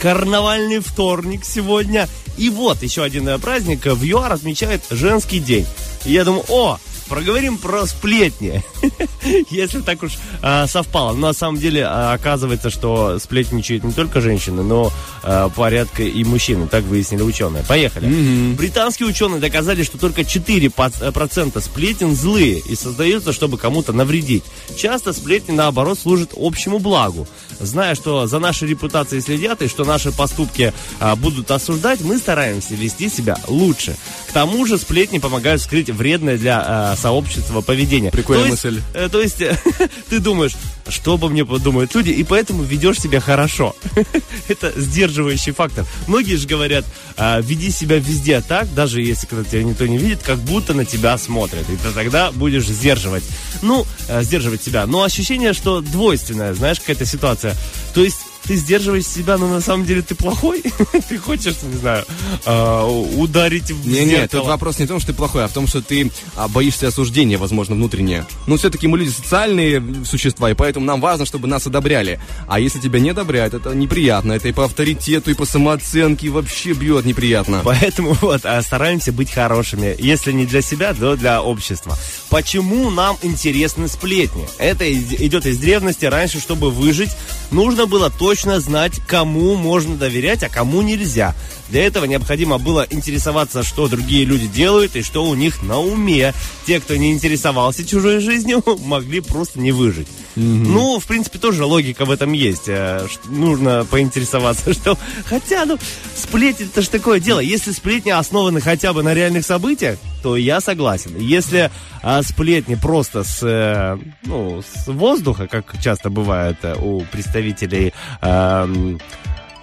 Карнавальный вторник сегодня. И вот еще один э, праздник. В ЮАР отмечает женский день. И я думаю, о, проговорим про сплетни. Если так уж а, совпало. Но на самом деле а, оказывается, что сплетничают не только женщины, но а, порядка и мужчины. Так выяснили ученые. Поехали. Британские ученые доказали, что только 4% сплетен злые и создаются, чтобы кому-то навредить. Часто сплетни, наоборот, служат общему благу. Зная, что за нашей репутацией следят и что наши поступки а, будут осуждать, мы стараемся вести себя лучше. К тому же сплетни помогают скрыть вредное для сообщества поведение. Прикольная То есть, мысль. э, то есть э, ты думаешь, что обо мне подумают люди, и поэтому ведешь себя хорошо. Это сдерживающий фактор. Многие же говорят, а, веди себя везде так, даже если когда тебя никто не видит, как будто на тебя смотрят. И ты тогда будешь сдерживать. Ну, э, сдерживать себя. Но ощущение, что двойственное, знаешь, какая-то ситуация. То есть ты сдерживаешь себя, но на самом деле ты плохой. Ты хочешь, не знаю, а, ударить в Не, не, зеркало. тут вопрос не в том, что ты плохой, а в том, что ты а, боишься осуждения, возможно, внутреннее. Ну, все-таки мы люди социальные существа, и поэтому нам важно, чтобы нас одобряли. А если тебя не одобряют, это неприятно. Это и по авторитету, и по самооценке, и вообще бьет неприятно. Поэтому вот а, стараемся быть хорошими. Если не для себя, то для общества. Почему нам интересны сплетни? Это идет из древности. Раньше, чтобы выжить, нужно было точно знать, кому можно доверять, а кому нельзя. Для этого необходимо было интересоваться, что другие люди делают и что у них на уме. Те, кто не интересовался чужой жизнью, могли просто не выжить. Ну, в принципе, тоже логика в этом есть. Э, Нужно поинтересоваться, что... Хотя, ну, сплетни это же такое дело. Если сплетни основаны хотя бы на реальных событиях, то я согласен. Если а, сплетни просто с, э, ну, с воздуха, как часто бывает э, у представителей эм,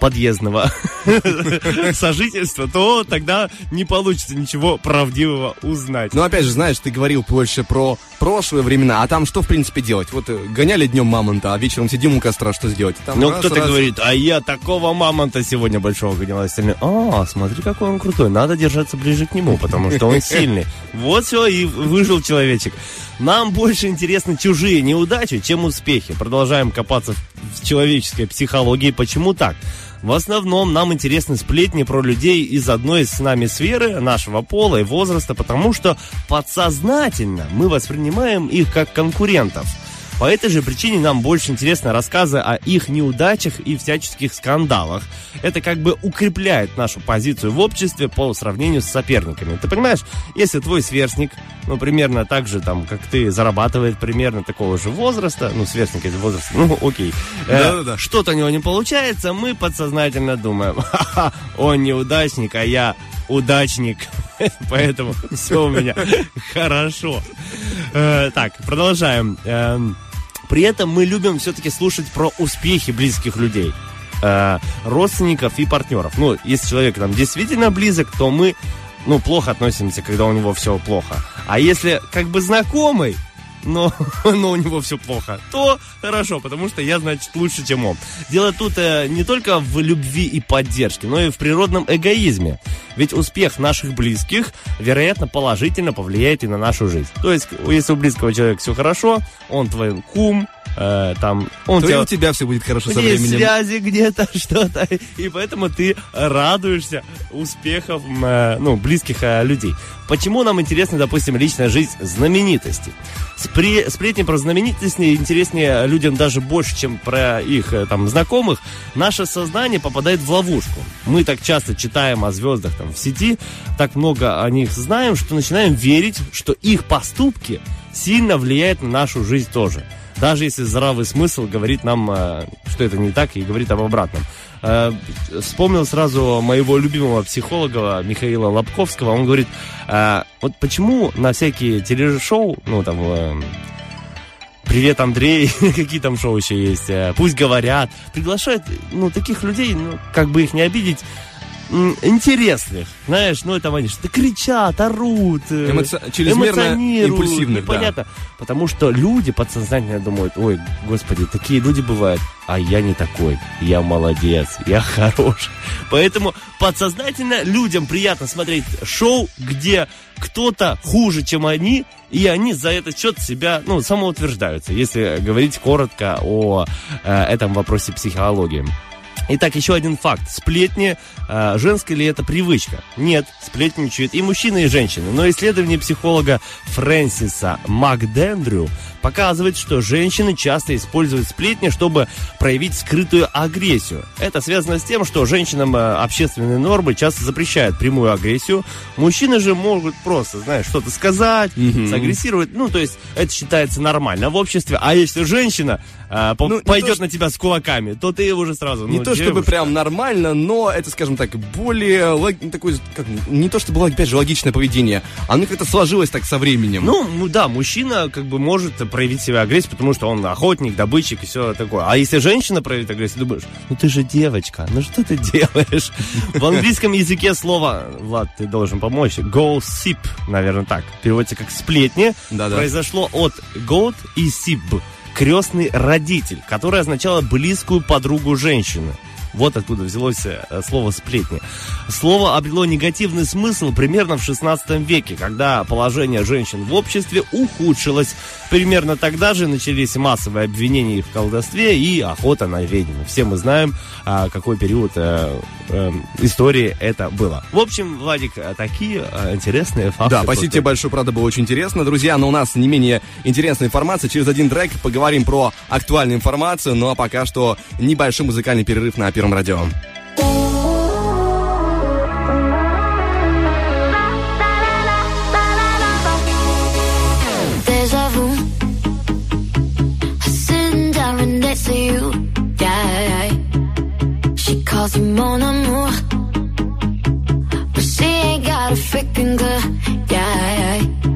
подъездного сожительства, то тогда не получится ничего правдивого узнать. Но опять же, знаешь, ты говорил больше про прошлые времена, а там что, в принципе, делать? Вот э, гоняли днем мамонта, а вечером сидим у костра, что сделать? Ну, кто-то говорит, а я такого мамонта сегодня большого гонял. остальные, а, смотри, какой он крутой, надо держаться ближе к нему, потому что он сильный. Вот все, и выжил человечек. Нам больше интересны чужие неудачи, чем успехи. Продолжаем копаться в человеческой психологии. Почему так? В основном нам интересны сплетни про людей из одной с нами сферы, нашего пола и возраста, потому что подсознательно мы воспринимаем их как конкурентов. По этой же причине нам больше интересны рассказы о их неудачах и всяческих скандалах. Это как бы укрепляет нашу позицию в обществе по сравнению с соперниками. Ты понимаешь, если твой сверстник, ну, примерно так же, там, как ты, зарабатывает примерно такого же возраста, ну, сверстник из возраста, ну, окей, э, что-то у него не получается, мы подсознательно думаем, ха-ха, он неудачник, а я удачник. Поэтому все у меня хорошо. Э, Так, продолжаем. Эм, При этом мы любим все-таки слушать про успехи близких людей, э, родственников и партнеров. Ну, если человек нам действительно близок, то мы, ну, плохо относимся, когда у него все плохо. А если как бы знакомый, но, но у него все плохо, то хорошо, потому что я, значит, лучше, чем он. Дело тут э, не только в любви и поддержке, но и в природном эгоизме. Ведь успех наших близких, вероятно, положительно повлияет и на нашу жизнь. То есть, если у близкого человека все хорошо, он твой кум, э, там, он То тебя у тебя все будет хорошо со временем. связи где-то, что-то. И поэтому ты радуешься успехов э, ну, близких э, людей. Почему нам интересна, допустим, личная жизнь знаменитостей? Спре- сплетни про знаменитости интереснее людям даже больше, чем про их э, там знакомых. Наше сознание попадает в ловушку. Мы так часто читаем о звездах там в сети, так много о них знаем, что начинаем верить, что их поступки сильно влияют на нашу жизнь тоже. Даже если здравый смысл говорит нам, э, что это не так, и говорит об обратном. Э, Вспомнил сразу моего любимого психолога Михаила Лобковского. Он говорит, э, вот почему на всякие телешоу, ну там, Привет, Андрей, какие там шоу еще есть, пусть говорят, приглашают, ну, таких людей, ну, как бы их не обидеть, интересных, знаешь, ну, это они что кричат, орут, э, Эмоци- чрезмерно импульсивных, да. непонятно, потому что люди подсознательно думают, ой, господи, такие люди бывают, а я не такой, я молодец, я хороший. Поэтому подсознательно людям приятно смотреть шоу, где кто-то хуже, чем они, и они за этот счет себя, ну, самоутверждаются, если говорить коротко о э, этом вопросе психологии. Итак, еще один факт. Сплетни, э, женская ли это привычка? Нет, сплетничают и мужчины, и женщины. Но исследование психолога Фрэнсиса МакДендрю показывает, что женщины часто используют сплетни, чтобы проявить скрытую агрессию. Это связано с тем, что женщинам э, общественные нормы часто запрещают прямую агрессию. Мужчины же могут просто, знаешь, что-то сказать, сагрессировать. Ну, то есть это считается нормально в обществе. А если женщина э, Ну, пойдет то, на тебя с кулаками, то ты уже сразу... Не ну, то чтобы девушка. прям нормально, но это, скажем так, более лог- такой, как, не то чтобы, опять же, логичное поведение. Оно как-то сложилось так со временем. Ну, ну да, мужчина как бы может проявить себя агрессию, потому что он охотник, добытчик и все такое. А если женщина проявит агрессию, думаешь, ну ты же девочка, ну что ты делаешь? В английском языке слово, Влад, ты должен помочь, gossip, наверное так, переводится как сплетни, Да-да. произошло от goat и sip, крестный родитель, которое означало близкую подругу женщины. Вот откуда взялось э, слово «сплетни». Слово обрело негативный смысл примерно в 16 веке, когда положение женщин в обществе ухудшилось. Примерно тогда же начались массовые обвинения в колдовстве и охота на ведьм. Все мы знаем, а, какой период э, э, истории это было. В общем, Владик, такие интересные факты. Да, спасибо тебе большое, правда, было очень интересно. Друзья, но у нас не менее интересная информация. Через один трек поговорим про актуальную информацию. Ну а пока что небольшой музыкальный перерыв на Первом радио. Yeah. Calls you mon amour. But she ain't got a freaking good. Yeah. I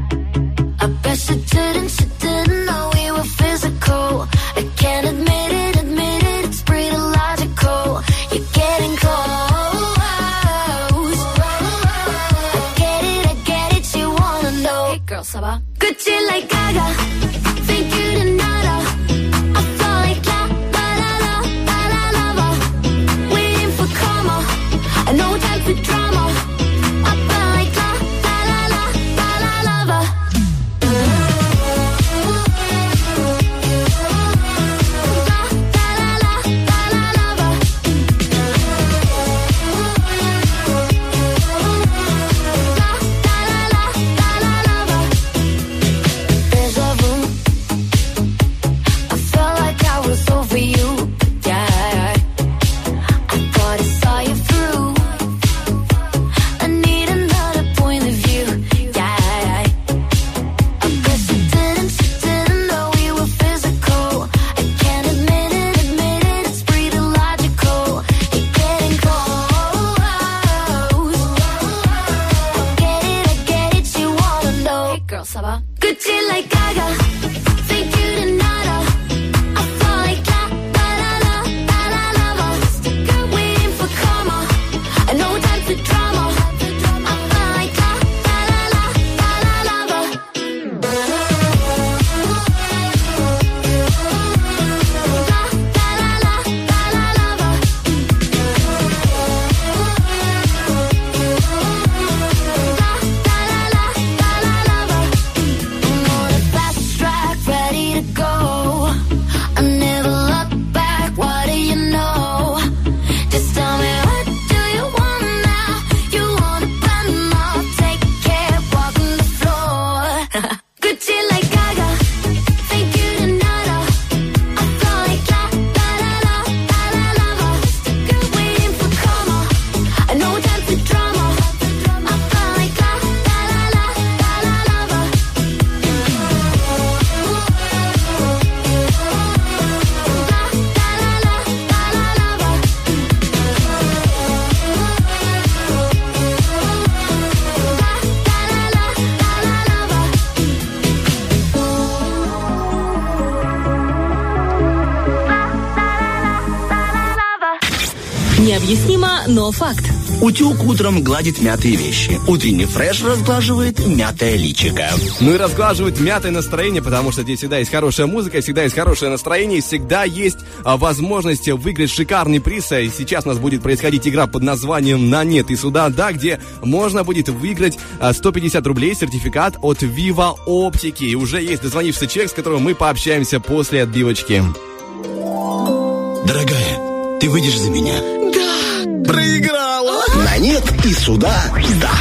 Gucci like Gaga. Но факт. Утюг утром гладит мятые вещи. Утренний фреш разглаживает мятое личико. Ну и разглаживать мятое настроение, потому что здесь всегда есть хорошая музыка, всегда есть хорошее настроение, всегда есть а, возможность выиграть шикарный приз. И сейчас у нас будет происходить игра под названием «На нет и сюда», да, где можно будет выиграть а, 150 рублей сертификат от Viva Оптики. И уже есть дозвонившийся человек, с которым мы пообщаемся после отбивочки. Дорогая, Ты выйдешь за меня? Проиграла! На нет и сюда да.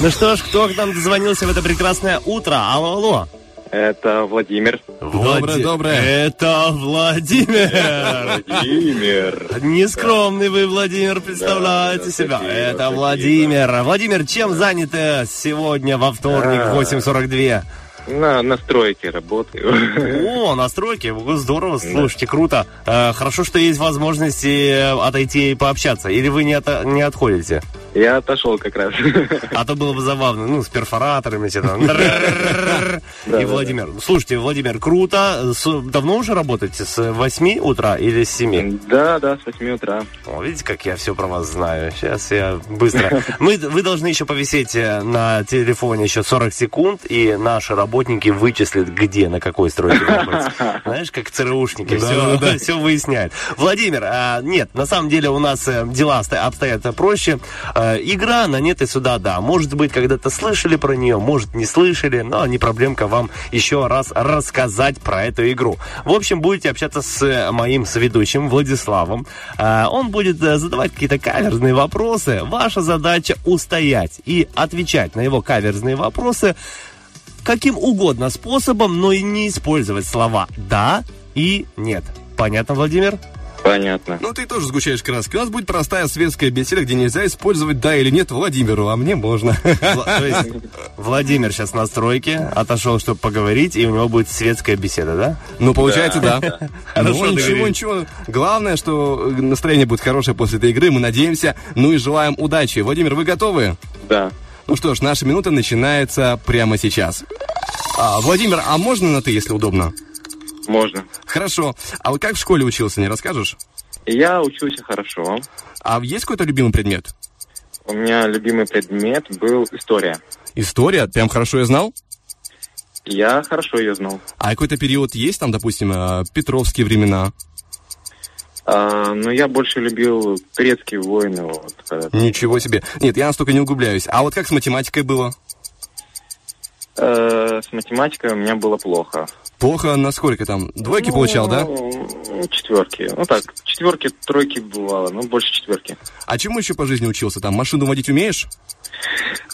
Ну что ж, кто к нам дозвонился в это прекрасное утро? Алло, алло. Это Владимир. Доброе, доброе. Это Владимир. Владимир. Нескромный вы, Владимир, представляете Да, себя. Это. Владимир. Владимир, чем заняты сегодня во вторник А. в 8.42? На настройке работаю. О, настройки, здорово, слушайте, круто. Э, хорошо, что есть возможность и отойти и пообщаться. Или вы не, ото- не отходите? Я отошел как раз. А то было бы забавно, ну, с перфораторами все там. И Владимир. Слушайте, Владимир, круто. Давно уже работаете? С 8 утра или с 7? Да, да, с 8 утра. О, видите, как я все про вас знаю. Сейчас я быстро. Мы, вы должны еще повисеть на телефоне еще 40 секунд, и наши работники вычислят, где, на какой стройке. Знаешь, как ЦРУшники, все, выясняют. Владимир, нет, на самом деле у нас дела обстоят проще. Э, игра на нет и сюда, да. Может быть, когда-то слышали про нее, может, не слышали, но не проблемка вам еще раз рассказать про эту игру. В общем, будете общаться с э, моим соведущим Владиславом. А, Он будет э, задавать какие-то каверзные вопросы. Ваша задача устоять и отвечать на его каверзные вопросы каким угодно способом, но и не использовать слова «да» и «нет». Понятно, Владимир? Понятно. Ну, ты тоже сгущаешь краски. У нас будет простая светская беседа, где нельзя использовать «да» или «нет» Владимиру, а мне можно. Вла- То есть Владимир сейчас на стройке, отошел, чтобы поговорить, и у него будет светская беседа, да? Ну, получается, да. Хорошо, Ну, ничего, ничего. Главное, что настроение будет хорошее после этой игры. Мы надеемся. Ну и желаем удачи. Владимир, вы готовы? Да. Ну что ж, наша минута начинается прямо сейчас. А, Владимир, а можно на «ты», если удобно? Можно. Хорошо. А вот как в школе учился, не расскажешь? Я учусь хорошо. А есть какой-то любимый предмет? У меня любимый предмет был история. История? Прям хорошо я знал? Я хорошо ее знал. А какой-то период есть там, допустим, э, Петровские времена? А, но я больше любил турецкие войны. Вот, Ничего себе. Нет, я настолько не углубляюсь. А вот как с математикой было? Э, с математикой у меня было плохо. Плохо насколько там? Двойки получал, да? Ну, четверки. Ну так, четверки, тройки бывало, ну больше четверки. А чему еще по жизни учился? Там машину водить умеешь?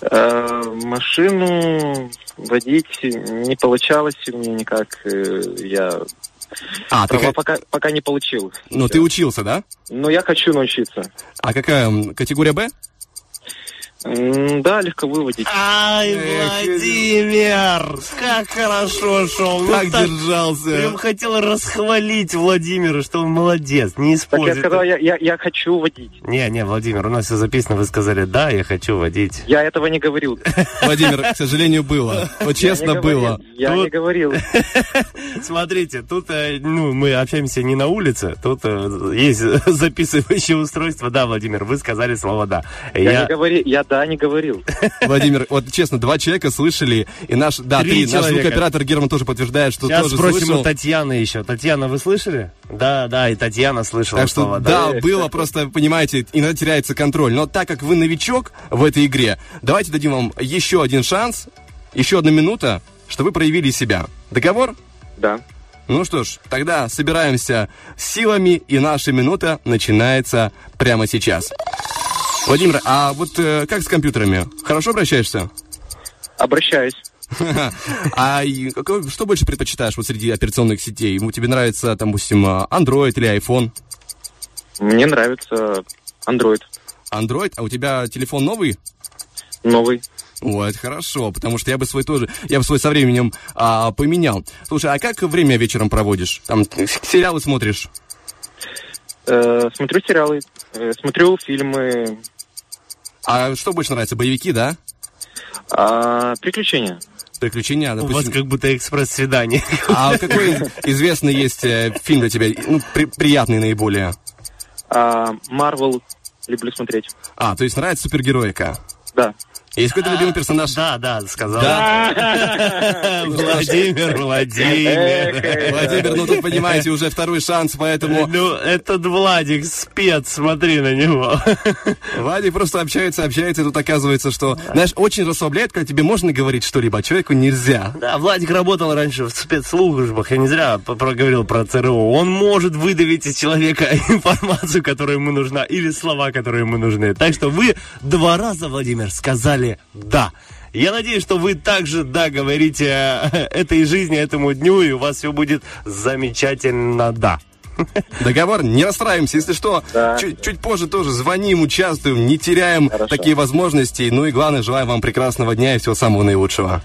Э, машину водить не получалось у меня никак. э, Я А, ты, права пока, пока не получил. ну, ты учился, да? Но я хочу научиться. А какая категория Б? Да, легко выводить. Ай, Владимир! Как хорошо шел! Ну, Так держался. Прям хотел расхвалить Владимира, что он молодец, не Так я использует. сказал, я, я, я хочу водить. Не, не, Владимир, у нас все записано, вы сказали, да, я хочу водить. Я этого не говорил. Владимир, к сожалению, было. Вот честно было. Я не говорил. Смотрите, тут, э, ну, мы общаемся не на улице, тут э, есть записывающее устройство. Да, Владимир, вы сказали слово «да». Я, не говорил. Я да, не говорил. Владимир, вот честно, два человека слышали, и наш, да, Три три, наш звукооператор Герман тоже подтверждает, что Сейчас тоже спросим слышал. у Татьяны еще. Татьяна, вы слышали? Да, да, и Татьяна слышала Так что слово да, «да». было просто, понимаете, иногда теряется контроль. Но так как вы новичок в этой игре, давайте дадим вам еще один шанс, еще одна минута, что вы проявили себя. Договор? Да. Ну что ж, тогда собираемся с силами, и наша минута начинается прямо сейчас. Владимир, а вот э, как с компьютерами? Хорошо обращаешься? Обращаюсь. А что больше предпочитаешь вот среди операционных сетей? Тебе нравится, там, допустим, Android или iPhone? Мне нравится Android. Android? А у тебя телефон новый? Новый. О, это хорошо, потому что я бы свой тоже, я бы свой со временем а, поменял. Слушай, а как время вечером проводишь? Там с- сериалы смотришь? Э, смотрю сериалы, э, смотрю фильмы. А что больше нравится, боевики, да? А, приключения. Приключения, У вас допустим. как будто экспресс-свидание. А какой известный есть э, фильм для тебя, ну, при- приятный наиболее? А, Марвел люблю смотреть. А, то есть нравится супергероика? Да. Есть какой-то любимый персонаж? Да, да, сказал. Да. Владимир, Владимир. Владимир, ну тут, понимаете, уже второй шанс, поэтому... Ну, этот Владик спец, смотри на него. Владик просто общается, общается, и тут оказывается, что, знаешь, очень расслабляет, когда тебе можно говорить что-либо, а человеку нельзя. Да, Владик работал раньше в спецслужбах, я не зря проговорил про ЦРУ. Он может выдавить из человека информацию, которая ему нужна, или слова, которые ему нужны. Так что вы два раза, Владимир, сказали «да». Я надеюсь, что вы также «да» говорите этой жизни, этому дню, и у вас все будет замечательно «да». Договор, не расстраиваемся, если что, Да. чуть, чуть позже тоже звоним, участвуем, не теряем Хорошо. такие возможности. Ну и главное, желаем вам прекрасного дня и всего самого наилучшего.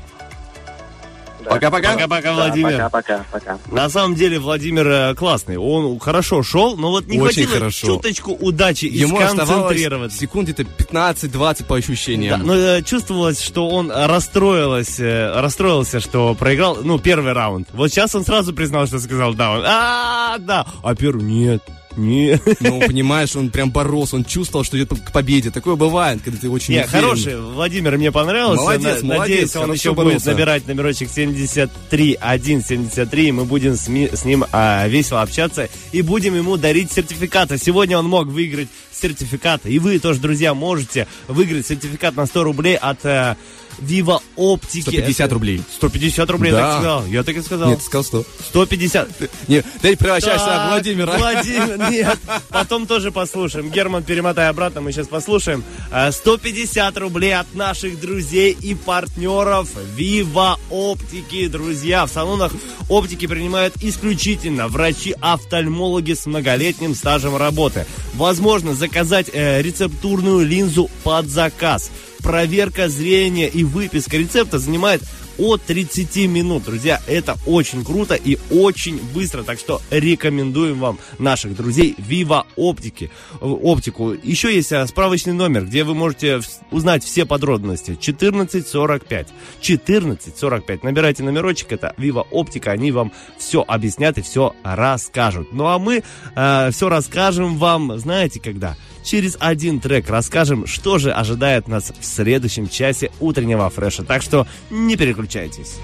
Пока-пока. Пока-пока, Да, Владимир. Пока-пока. Пока. На самом деле Владимир э, классный, он хорошо шел, но вот не Очень хватило хорошо. чуточку удачи и Ему оставалось сконцентрироваться. секунд где-то 15-20 по Да, ощущениям. но э, чувствовалось, что он расстроилась, э, расстроился, что проиграл, ну, первый раунд. Вот сейчас он сразу признал, что сказал да. Он, а, да. А первый нет, нет. Ну, понимаешь, он прям боролся, он чувствовал, что идет к победе. Такое бывает, когда ты очень Не, уверен. хороший, Владимир мне понравился. Молодец, На- молодец, Надеюсь, он еще боролся. будет набирать номерочек 73173, и мы будем с, ми- с ним а, весело общаться и будем ему дарить сертификаты. Сегодня он мог выиграть сертификат, и вы тоже, друзья, можете выиграть сертификат на 100 рублей от э, Viva Оптики. 150 рублей. 150 рублей, Да. я так сказал. Я так и сказал. Нет, ты сказал 100. 150. Не, ты превращаешься Так, в Владимира. Владимир, нет. Потом тоже послушаем. Герман, перемотай обратно, мы сейчас послушаем. А, 150 рублей от наших друзей и партнеров Viva Оптики. Друзья, в салонах оптики принимают исключительно врачи-офтальмологи с многолетним стажем работы. Возможно заказать э, рецептурную линзу под заказ. Проверка зрения и выписка рецепта занимает от 30 минут. Друзья, это очень круто и очень быстро, так что рекомендуем вам наших друзей Viva Оптики, э, Оптику. Еще есть а, справочный номер, где вы можете узнать все подробности. 1445. 1445. Набирайте номерочек, это Viva Оптика, они вам все объяснят и все расскажут. Ну а мы все расскажем вам, знаете когда? Через один трек расскажем, что же ожидает нас в следующем часе утреннего фреша. Так что не переключайтесь.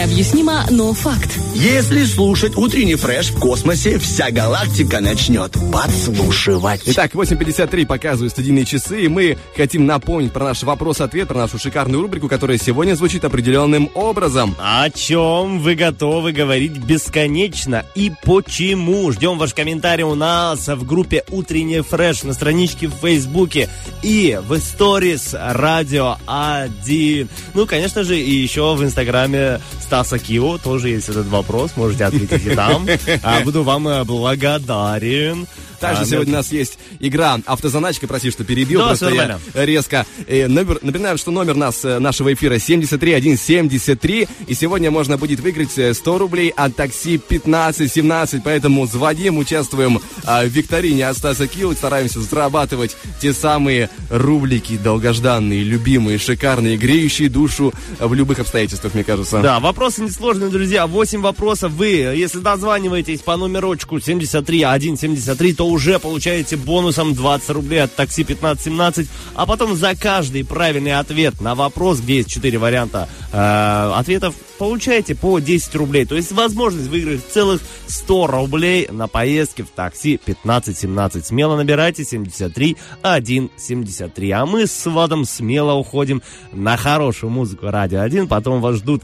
Необъяснимо, но факт. Если слушать утренний фреш в космосе, вся галактика начнет подслушивать. Итак, 8.53 показывают студийные часы, и мы хотим напомнить про наш вопрос-ответ, про нашу шикарную рубрику, которая сегодня звучит определенным образом. О чем вы готовы говорить бесконечно и почему? Ждем ваш комментарий у нас в группе «Утренний фреш» на страничке в Фейсбуке и в сторис «Радио 1». Ну, конечно же, и еще в Инстаграме Стаса Кио тоже есть этот вопрос, можете ответить и там. А, Буду вам э, благодарен. Также А, сегодня у нас есть игра «Автозаначка». Прости, что перебил, Да, просто я резко. Э, номер- напоминаю, что номер нас, э, нашего эфира 73173. И сегодня можно будет выиграть э, 100 рублей от такси 1517. Поэтому звоним, участвуем а, в викторине от Стаса Кио. Стараемся зарабатывать те самые рублики долгожданные, любимые, шикарные, греющие душу в любых обстоятельствах, мне кажется. Да, вопросы несложные, друзья. 8 вопросов. Вы, если дозваниваетесь по номерочку 73173, то уже получаете бонусом 20 рублей от такси 1517. А потом за каждый правильный ответ на вопрос, где есть 4 варианта э, ответов, получаете по 10 рублей. То есть возможность выиграть целых 100 рублей на поездке в такси 1517. Смело набирайте 73 173. А мы с Вадом смело уходим на хорошую музыку Радио 1. Потом вас ждут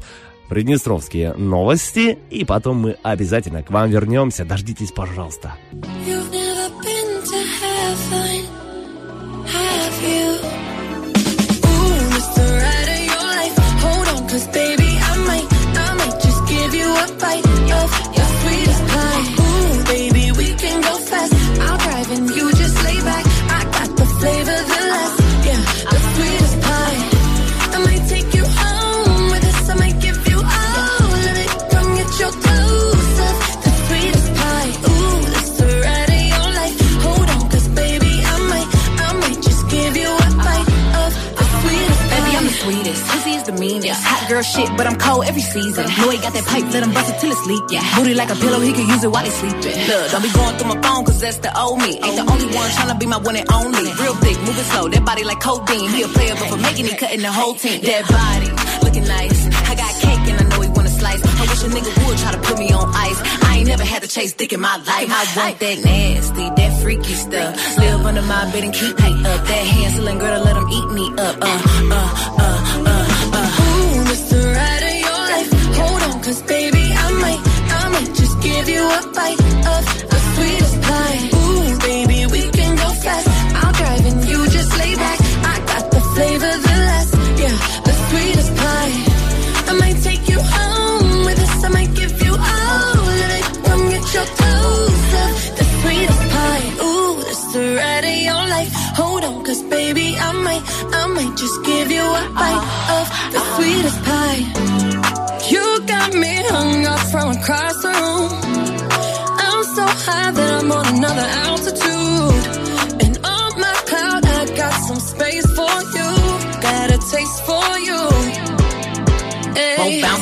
приднестровские новости. И потом мы обязательно к вам вернемся. Дождитесь, пожалуйста. up meanest. Hot girl shit, but I'm cold every season. Know he got that pipe, let him bust it till it's leak. Yeah. Booty like a pillow, he can use it while he's sleeping. Look, don't be going through my phone, cause that's the old me. Ain't the only one tryna be my one and only. Real thick, moving slow, that body like codeine. He a player, but for making it, cutting the whole team. That body, looking nice. I got cake and I know he wanna slice. I wish a nigga would try to put me on ice. I ain't never had to chase dick in my life. I want that nasty, that freaky stuff. Live under my bed and keep me up. That handling girl to let him eat me up. Uh, uh, uh, cause baby, I might, I might just give you a bite of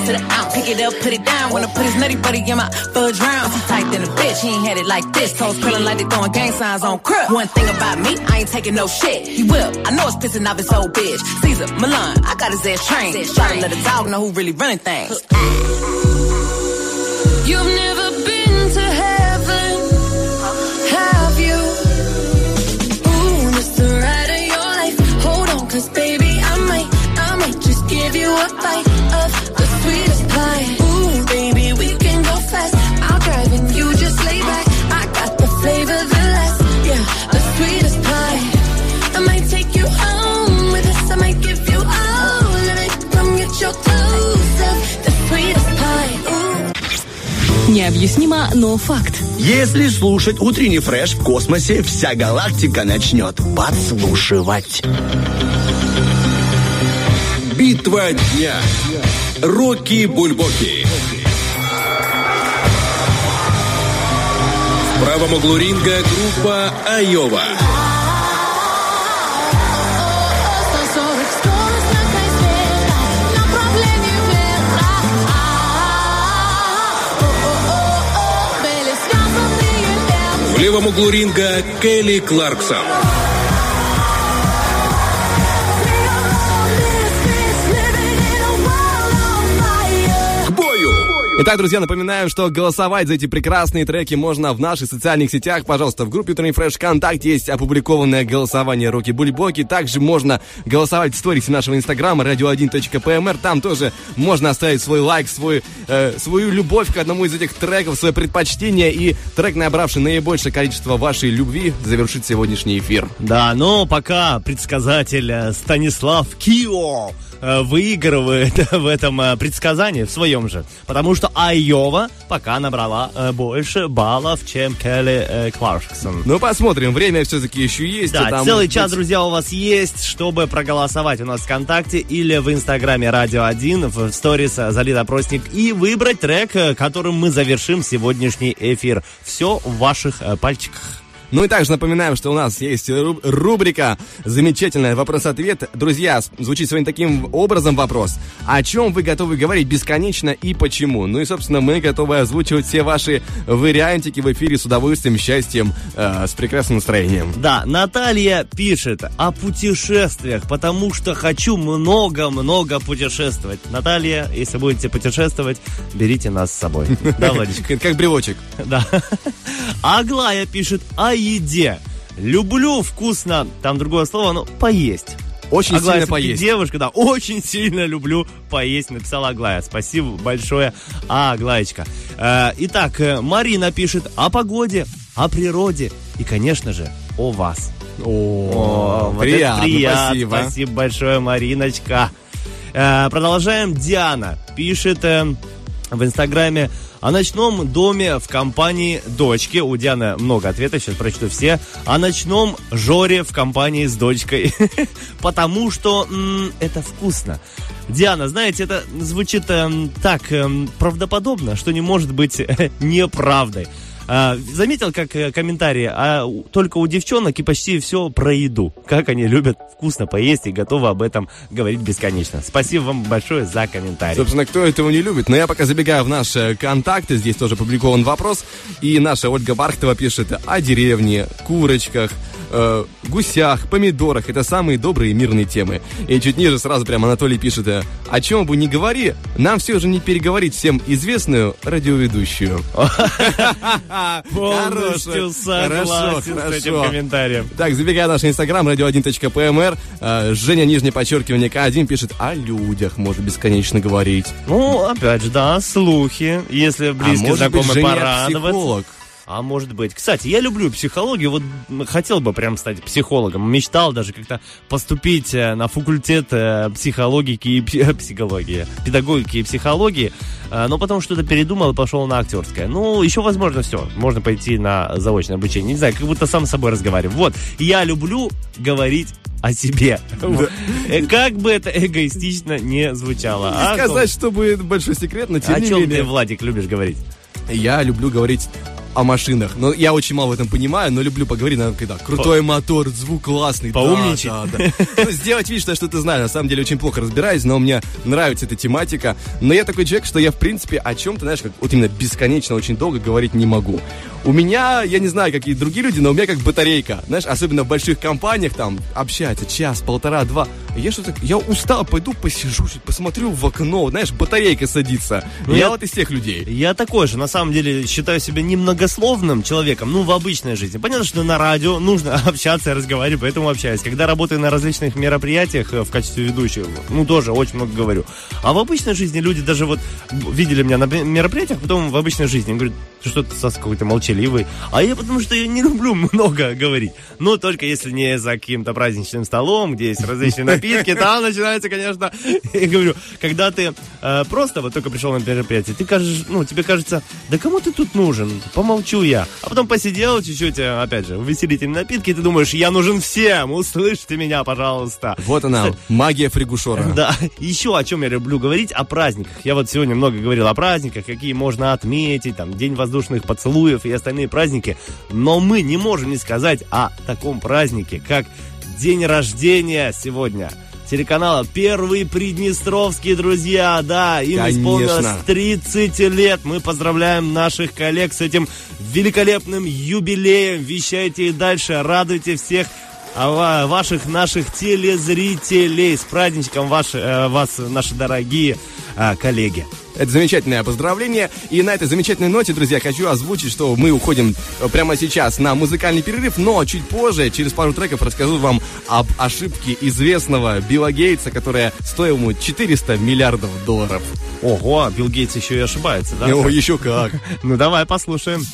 to the ounce, pick it up, put it down. Wanna put his nutty buddy in my fudge round. I'm tight than a bitch, he ain't had it like this. Toes curling like they throwing gang signs on crib. One thing about me, I ain't taking no shit. He will, I know it's pissing off his old bitch. Caesar, Milan, I got his ass trained. Try to let a dog know who really running things. You've never been to heaven, have you? Ooh, this the ride of your life. Hold on, cause baby, I might, I might just give you a bite Необъяснимо, но факт. Если слушать утренний фреш в космосе, вся галактика начнет подслушивать. Битва дня. Рокки Бульбоки. В правом углу ринга группа Айова. В левом углу ринга Келли Кларксон. Итак, друзья, напоминаю, что голосовать за эти прекрасные треки можно в наших социальных сетях. Пожалуйста, в группе Утренний Фреш ВКонтакте есть опубликованное голосование Роки Бульбоки. Также можно голосовать в сторисе нашего инстаграма radio1.pmr. Там тоже можно оставить свой лайк, свой, э, свою любовь к одному из этих треков, свое предпочтение. И трек, набравший наибольшее количество вашей любви, завершит сегодняшний эфир. Да, но пока предсказатель э, Станислав Кио выигрывает в этом э, предсказании, в своем же. Потому что Айова пока набрала э, больше баллов, чем Келли э, Кларксон. Ну, посмотрим. Время все-таки еще есть. Да, и там целый быть- час, друзья, у вас есть, чтобы проголосовать у нас в ВКонтакте или в Инстаграме Радио 1, в сторис э, залит опросник и выбрать трек, э, которым мы завершим сегодняшний эфир. Все в ваших э, пальчиках. Ну и также напоминаем, что у нас есть ру- рубрика «Замечательная вопрос-ответ». Друзья, звучит сегодня таким образом вопрос. О чем вы готовы говорить бесконечно и почему? Ну и, собственно, мы готовы озвучивать все ваши вариантики в эфире с удовольствием, счастьем, э, с прекрасным настроением. Да, Наталья пишет о путешествиях, потому что хочу много-много путешествовать. Наталья, если будете путешествовать, берите нас с собой. Да, Владичка? Как, брелочек. Да. Аглая пишет о еде. Люблю вкусно, там другое слово, но поесть. Очень Аглая сильно поесть. Девушка, да, очень сильно люблю поесть, написала Аглая. Спасибо большое, Аглаечка. Э, итак, э, Марина пишет о погоде, о природе и, конечно же, о вас. О, вот это приятно, приятно. спасибо. Спасибо большое, Мариночка. Э, продолжаем. Диана пишет э, в Инстаграме о ночном доме в компании дочки. У Дианы много ответов, сейчас прочту все. О ночном Жоре в компании с дочкой. Потому что это вкусно. Диана, знаете, это звучит эм, так эм, правдоподобно, что не может быть э, неправдой. А, заметил, как э, комментарии, а только у девчонок и почти все про еду. Как они любят вкусно поесть и готовы об этом говорить бесконечно. Спасибо вам большое за комментарий. Собственно, кто этого не любит? Но я пока забегаю в наши контакты, здесь тоже опубликован вопрос. И наша Ольга Бархтова пишет о деревне, курочках, э, гусях, помидорах. Это самые добрые мирные темы. И чуть ниже сразу прям Анатолий пишет, э, о чем бы ни говори, нам все же не переговорить всем известную радиоведущую. Полностью согласен с этим комментарием. Так, забегая наш инстаграм, radio1.pmr, э, Женя, нижнее подчеркивание К1, пишет о людях, может бесконечно говорить. Ну, опять же, да, слухи. Если близкие а знакомые Женя порадоваться. А может быть. Кстати, я люблю психологию. Вот хотел бы прям стать психологом. Мечтал даже как-то поступить э, на факультет э, психологики и пси- психологии, педагогики и психологии. Э, Но потом что-то передумал и пошел на актерское. Ну, еще возможно все. Можно пойти на заочное обучение. Не знаю, как будто сам с собой разговариваю. Вот. Я люблю говорить о себе. Э, Как бы это эгоистично не звучало. Не А, сказать, чтобы большой секрет, но тем О не чем менее. ты, Владик, любишь говорить? Я люблю говорить о машинах. Но я очень мало в этом понимаю, но люблю поговорить, наверное, когда крутой мотор, звук классный. да, Поумничать. Да, да. Ну, сделать вид, что я что-то знаю. На самом деле очень плохо разбираюсь, но мне нравится эта тематика. Но я такой человек, что я, в принципе, о чем-то, знаешь, как вот именно бесконечно очень долго говорить не могу. У меня, я не знаю, какие другие люди, но у меня как батарейка. Знаешь, особенно в больших компаниях там общаются час, полтора, два. Я что-то, я устал, пойду посижу, посмотрю в окно, знаешь, батарейка садится. Ну, я, я- вот из тех людей. Я такой же, на самом деле, считаю себя немного многословным человеком, ну, в обычной жизни. Понятно, что на радио нужно общаться и разговаривать, поэтому общаюсь. Когда работаю на различных мероприятиях э, в качестве ведущего, ну, тоже очень много говорю. А в обычной жизни люди даже вот видели меня на мероприятиях, потом в обычной жизни говорят, ты что ты Сас какой-то молчаливый. А я потому что я не люблю много говорить. Но только если не за каким-то праздничным столом, где есть различные напитки, там начинается, конечно, я говорю, когда ты э, просто вот только пришел на мероприятие, ты кажешь, ну, тебе кажется, да кому ты тут нужен? Помолчу я. А потом посидел чуть-чуть, э, опять же, увеселительные напитки, и ты думаешь, я нужен всем, услышьте меня, пожалуйста. Вот она, магия Фригушора. Да, еще о чем я люблю говорить, о праздниках. Я вот сегодня много говорил о праздниках, какие можно отметить, там, День воздушных поцелуев и остальные праздники. Но мы не можем не сказать о таком празднике, как день рождения сегодня. Телеканала Первый Приднестровский, друзья, да, им Конечно. исполнилось 30 лет. Мы поздравляем наших коллег с этим великолепным юбилеем. Вещайте и дальше, радуйте всех а ва- ваших наших телезрителей. С праздничком ваши, э, вас, наши дорогие э, коллеги. Это замечательное поздравление. И на этой замечательной ноте, друзья, хочу озвучить, что мы уходим э, прямо сейчас на музыкальный перерыв, но чуть позже, через пару треков, расскажу вам об ошибке известного Билла Гейтса, которая стоила ему 400 миллиардов долларов. Ого, Билл Гейтс еще и ошибается, да? О, еще как. Ну давай послушаем.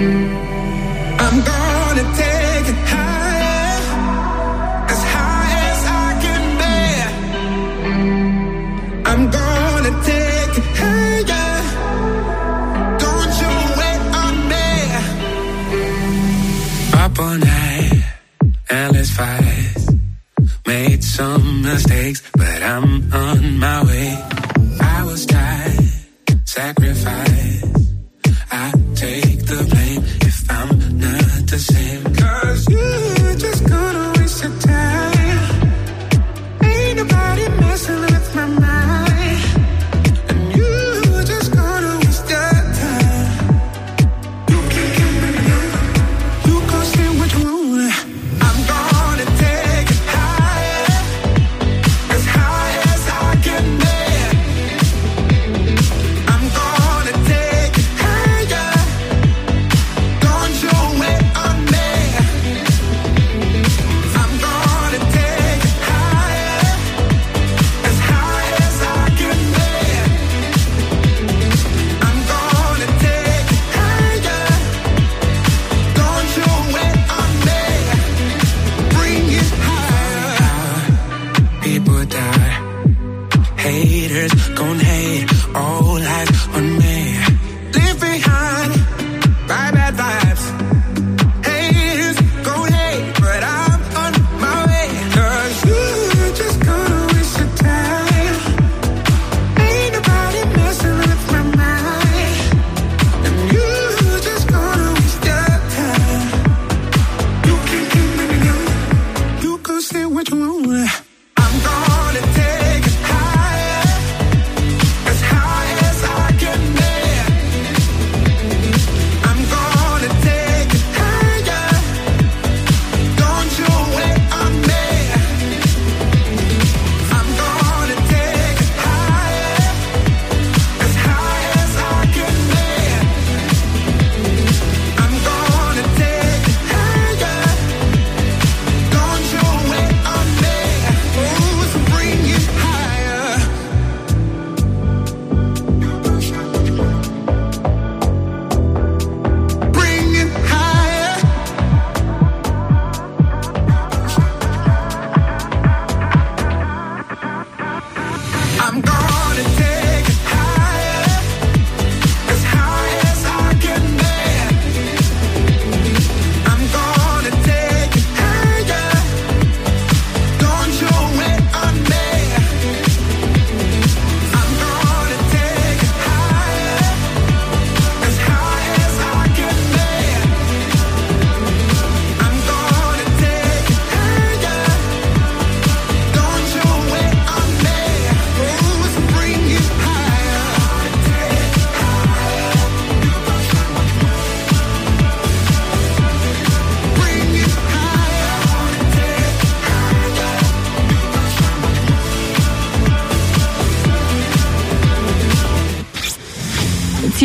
I'm some mistakes, but I'm on my way. I was tired, sacrifice.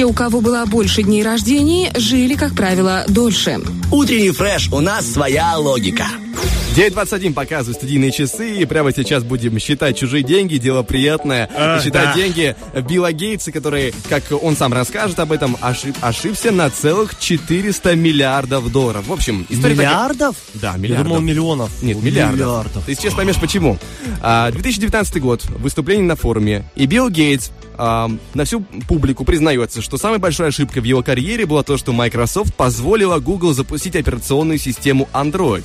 Те, у кого было больше дней рождений, жили, как правило, дольше. Утренний фреш, у нас своя логика. 9.21 показывают студийные часы, и прямо сейчас будем считать чужие деньги, дело приятное. А, считать да. деньги Билла Гейтса, который, как он сам расскажет об этом, ошиб- ошибся на целых 400 миллиардов долларов. В общем, история такая- Миллиардов? Да, Я миллиардов. думал, миллионов. Нет, миллиардов. Миллиардов. Ты сейчас поймешь почему. А, 2019 год, выступление на форуме, и Билл Гейтс а, на всю публику признается, что самой большой ошибкой в его карьере было то, что Microsoft позволила Google запустить операционную систему Android.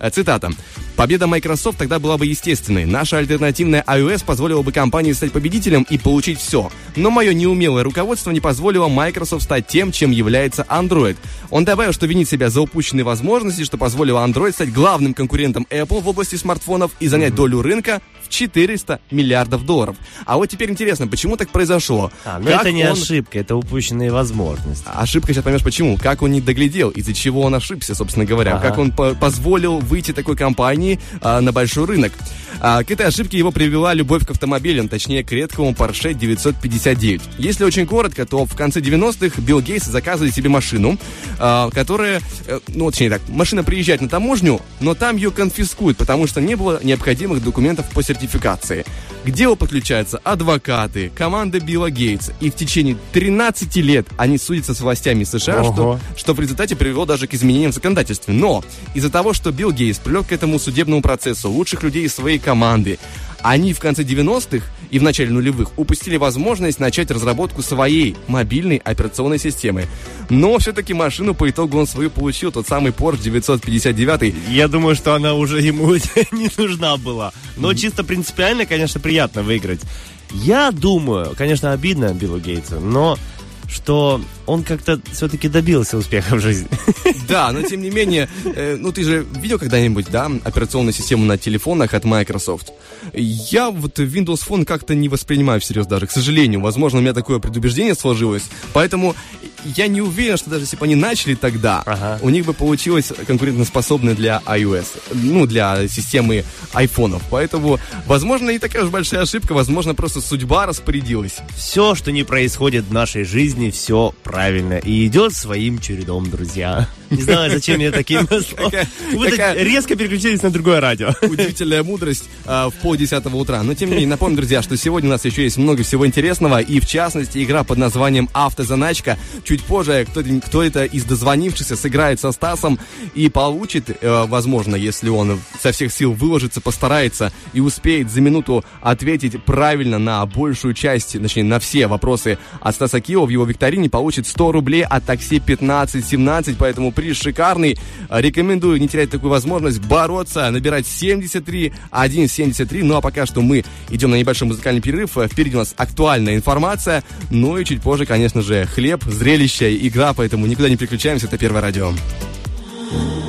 Э, Цитата. Победа Microsoft тогда была бы естественной. Наша альтернативная iOS позволила бы компании стать победителем и получить все. Но мое неумелое руководство не позволило Microsoft стать тем, чем является Android. Он добавил, что винит себя за упущенные возможности, что позволило Android стать главным конкурентом Apple в области смартфонов и занять долю рынка 400 миллиардов долларов. А вот теперь интересно, почему так произошло? А, ну Как это не он- ошибка, это упущенные возможности. Ошибка, сейчас поймешь почему. Как он не доглядел, из-за чего он ошибся, собственно говоря. Ага. Как он по- позволил выйти такой компании а, на большой рынок. А, к этой ошибке его привела любовь к автомобилям, точнее к редкому Porsche 959. Если очень коротко, то в конце 90-х Билл Гейтс заказывает себе машину, а, которая, э, ну, точнее так, машина приезжает на таможню, но там ее конфискуют, потому что не было необходимых документов по сертификации. К делу подключаются адвокаты, команда Билла Гейтса, и в течение 13 лет они судятся с властями США, что, что в результате привело даже к изменениям в законодательстве. Но из-за того, что Билл Гейтс привлек к этому судебному процессу лучших людей из своей команды, они в конце 90-х и в начале нулевых упустили возможность начать разработку своей мобильной операционной системы. Но все-таки машину по итогу он свою получил, тот самый Porsche 959. Я думаю, что она уже ему не нужна была. Но чисто принципиально, конечно, приятно выиграть. Я думаю, конечно, обидно Биллу Гейтсу, но что он как-то все-таки добился успеха в жизни. Да, но тем не менее, э, ну ты же видел когда-нибудь, да, операционную систему на телефонах от Microsoft? Я вот Windows Phone как-то не воспринимаю всерьез даже, к сожалению. Возможно, у меня такое предубеждение сложилось. Поэтому я не уверен, что даже если бы они начали тогда, у них бы получилось конкурентоспособное для iOS, ну, для системы айфонов. Поэтому, возможно, не такая уж большая ошибка, возможно, просто судьба распорядилась. Все, что не происходит в нашей жизни, все правильно. И идет своим чередом, друзья. Не знаю, зачем я таким такая- резко переключились на другое радио. Удивительная мудрость а, в полдесятого утра. Но тем не менее, напомню, друзья, что сегодня у нас еще есть много всего интересного. И в частности, игра под названием «Автозаначка». Чуть позже кто, кто это из дозвонившихся сыграет со Стасом и получит, э, возможно, если он со всех сил выложится, постарается и успеет за минуту ответить правильно на большую часть, точнее, на все вопросы от Стаса Киева в его викторине, получит 100 рублей от такси 1517. Поэтому приз шикарный. Рекомендую не терять такую возможность бороться, набирать 73 173. Ну а пока что мы идем на небольшой музыкальный перерыв. Впереди у нас актуальная информация. Ну и чуть позже, конечно же, хлеб, зрелище, игра. Поэтому никуда не переключаемся. Это Первое радио.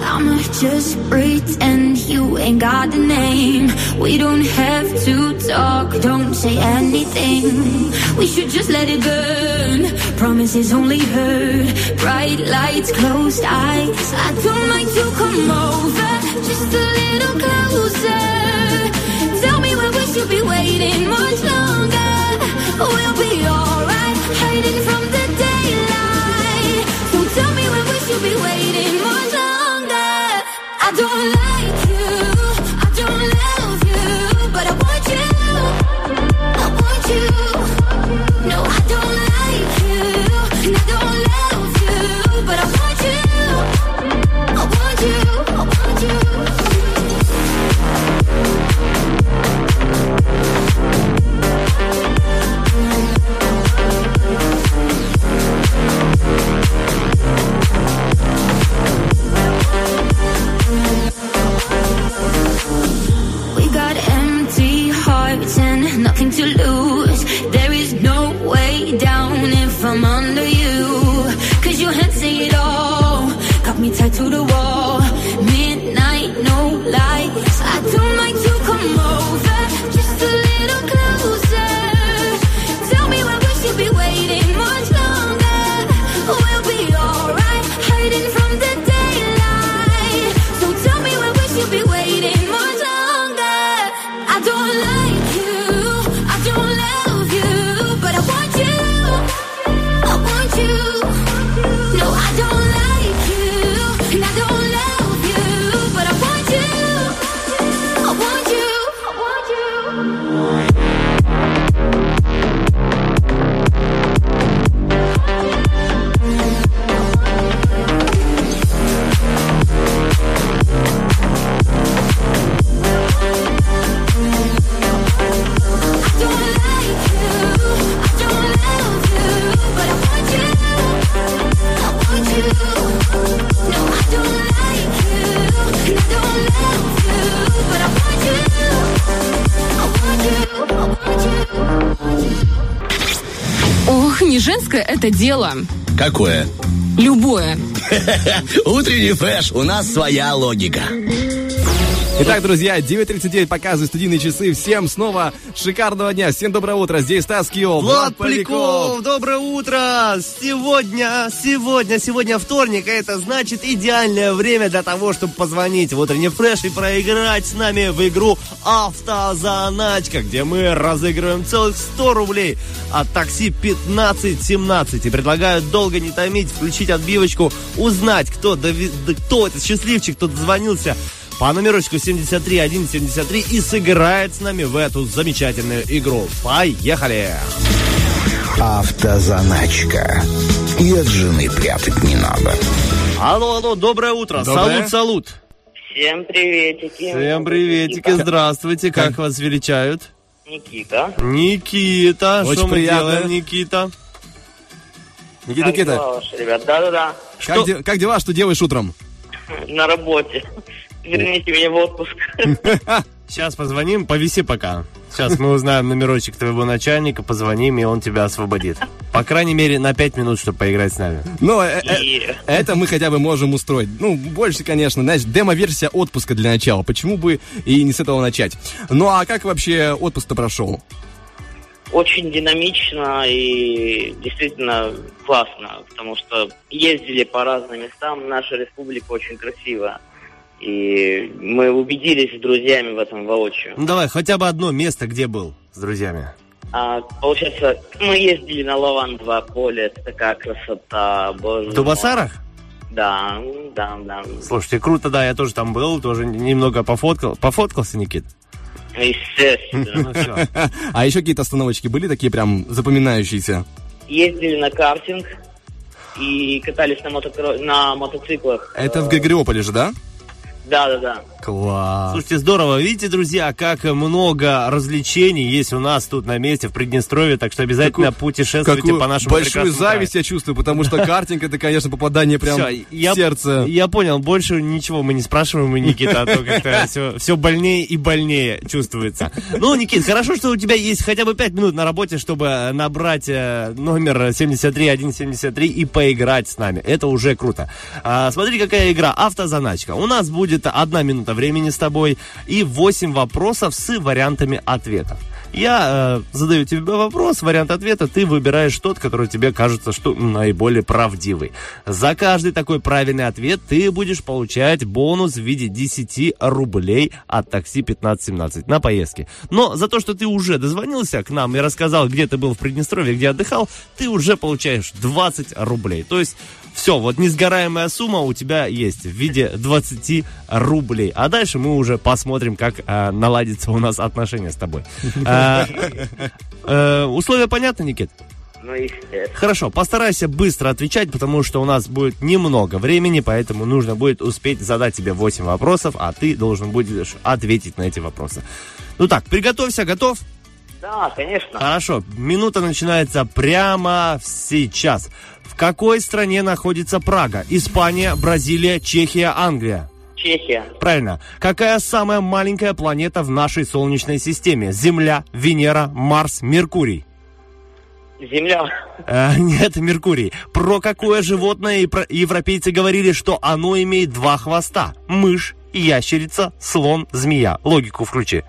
I'ma just pretend you ain't got a name. We don't have to talk, don't say anything. We should just let it burn. Promises only hurt. Bright lights, closed eyes. I don't mind to come over, just a little closer. Tell me where we should be waiting much longer. We'll be alright, hiding to the wall. Это дело. Какое? Любое. Утренний фреш, у нас своя логика. Итак, друзья, 9.39 показывают студийные часы. Всем снова шикарного дня. Всем доброе утро. Здесь Стас Киев, Влад Поляков, доброе утро! Сегодня, сегодня, сегодня вторник, а это значит идеальное время для того, чтобы позвонить в утренний фреш и проиграть с нами в игру «Автозаначка», где мы разыгрываем целых 100 рублей от такси 1517. И предлагаю долго не томить, включить отбивочку, узнать, кто, кто этот счастливчик, кто дозвонился по номерочку 73173 и сыграет с нами в эту замечательную игру. Поехали! Автозаначка. И от жены прятать не надо. Алло, алло, доброе утро. Доброе. Салут, салут. Всем приветики. Всем приветики, здравствуйте. Как вас величают? Никита. Никита. Очень Что мы приятно. делаем, Никита? Никита, Как Никита, дела ваши, ребят? Да-да-да. как, де- как дела, что делаешь утром? На работе. Верните меня в отпуск. Сейчас позвоним, повиси пока. Сейчас мы узнаем номерочек твоего начальника, позвоним, и он тебя освободит. По крайней мере, на 5 минут, чтобы поиграть с нами. Ну, э- э- это мы хотя бы можем устроить. Ну, больше, конечно, знаешь, демо-версия отпуска для начала. Почему бы и не с этого начать? Ну, а как вообще отпуск-то прошел? очень динамично и действительно классно, потому что ездили по разным местам. Наша республика очень красивая. И мы убедились с друзьями в этом воочию. Ну давай, хотя бы одно место, где был с друзьями. А, получается, мы ездили на Лавандово поле, это такая красота, боже В. Дубасарах? Да, да, да. Слушайте, круто, да, я тоже там был, тоже немного пофоткал. Пофоткался, Никит? Естественно. Ну все. А еще какие-то остановочки были такие прям запоминающиеся? Ездили на картинг и катались на, мотокро- на мотоциклах. Это в Григориополе же, да? Да, да, да. Класс. Слушайте, здорово. Видите, друзья, как много развлечений есть у нас тут на месте в Приднестровье, так что обязательно путешествуйте Какую по нашему большую краю. зависть я чувствую, потому что картинг это, конечно, попадание прям я, в сердце. Я понял, больше ничего мы не спрашиваем у Никита, а то как-то все, все больнее и больнее чувствуется. Ну, Никит, хорошо, что у тебя есть хотя бы 5 минут на работе, чтобы набрать э, номер 73173 и поиграть с нами. Это уже круто. А, смотри, какая игра. Автозаначка. У нас будет одна минута времени с тобой и 8 вопросов с вариантами ответов. Я э, задаю тебе вопрос, вариант ответа, ты выбираешь тот, который тебе кажется, что наиболее правдивый. За каждый такой правильный ответ ты будешь получать бонус в виде 10 рублей от такси 1517 на поездке. Но за то, что ты уже дозвонился к нам и рассказал, где ты был в Приднестровье, где отдыхал, ты уже получаешь 20 рублей. То есть все, вот несгораемая сумма у тебя есть в виде 20 рублей. А дальше мы уже посмотрим, как э, наладится у нас отношения с тобой. Э, э, Условия понятны, Никит? Ну, естественно. Хорошо, постарайся быстро отвечать, потому что у нас будет немного времени, поэтому нужно будет успеть задать тебе 8 вопросов, а ты должен будешь ответить на эти вопросы. Ну так, приготовься, готов? Да, конечно. Хорошо, минута начинается прямо сейчас. В какой стране находится Прага? Испания, Бразилия, Чехия, Англия? Чехия. Правильно. Какая самая маленькая планета в нашей Солнечной системе? Земля, Венера, Марс, Меркурий? Земля. Э, нет, Меркурий. Про какое животное и про- европейцы говорили, что оно имеет два хвоста? Мышь, ящерица, слон, змея. Логику включи.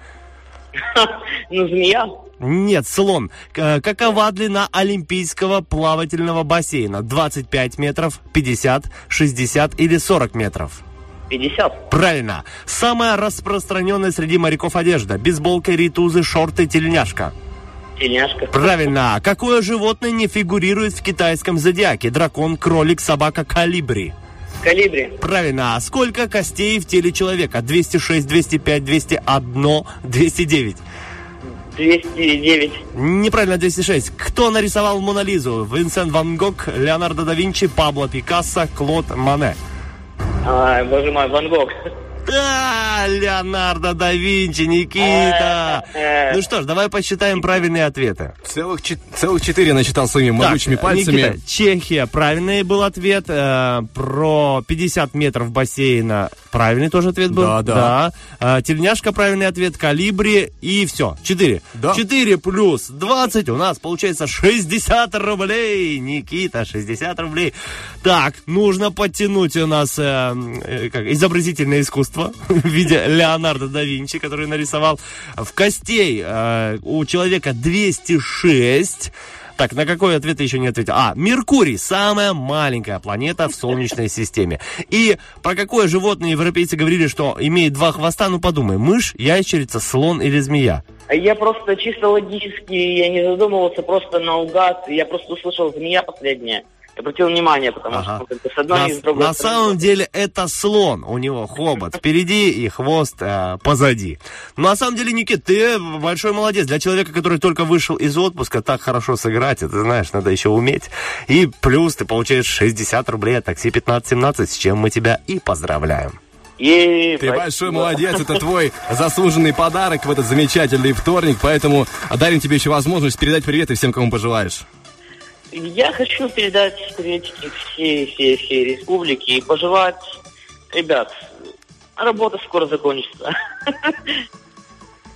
Ну, змея. Нет, слон. К- Какова длина Олимпийского плавательного бассейна? 25 метров, 50, 60 или 40 метров? 50. Правильно. Самая распространенная среди моряков одежда. Бейсболка, ритузы, шорты, тельняшка. Тельняшка. Правильно. Какое животное не фигурирует в китайском зодиаке? Дракон, кролик, собака, калибри. Калибри. Правильно. А сколько костей в теле человека? 206, 205, 201, 209. 209. Неправильно, 206. Кто нарисовал Мона Лизу? Винсент Ван Гог, Леонардо да Винчи, Пабло Пикассо, Клод Мане. Ай, боже мой, Ван Гог. Да, Леонардо да Винчи, Никита. Ну что ж, давай посчитаем правильные ответы. Целых, целых четыре начитал своими могучими Так, пальцами. Никита, Чехия, правильный был ответ. Э, про 50 метров бассейна правильный тоже ответ был. Да, да. Э, тельняшка, правильный ответ. Калибри и все. 4. Да. 4 плюс 20 у нас получается 60 рублей. Никита, 60 рублей. Так, нужно подтянуть у нас э, э, как, изобразительное искусство в виде Леонардо да Винчи, который нарисовал в костей э, у человека 206. Так, на какой ответ ты еще не ответил? А, Меркурий, самая маленькая планета в Солнечной системе. И про какое животное европейцы говорили, что имеет два хвоста? Ну подумай, мышь, ящерица, слон или змея? Я просто чисто логически, я не задумывался, просто наугад. Я просто услышал змея последняя. Обратил внимание, потому Ага. что как бы с одной На, и с другой на стороны. самом деле это слон. У него хобот впереди и хвост э, позади. Но на самом деле, Никит, ты большой молодец. Для человека, который только вышел из отпуска, так хорошо сыграть, это знаешь, надо еще уметь. И плюс ты получаешь 60 рублей от такси 1517, с чем мы тебя и поздравляем. И Ты большой молодец, это твой заслуженный подарок в этот замечательный вторник, поэтому дарим тебе еще возможность передать приветы всем, кому пожелаешь. Я хочу передать приветики всей, всей, всей республике и пожелать, ребят, работа скоро закончится.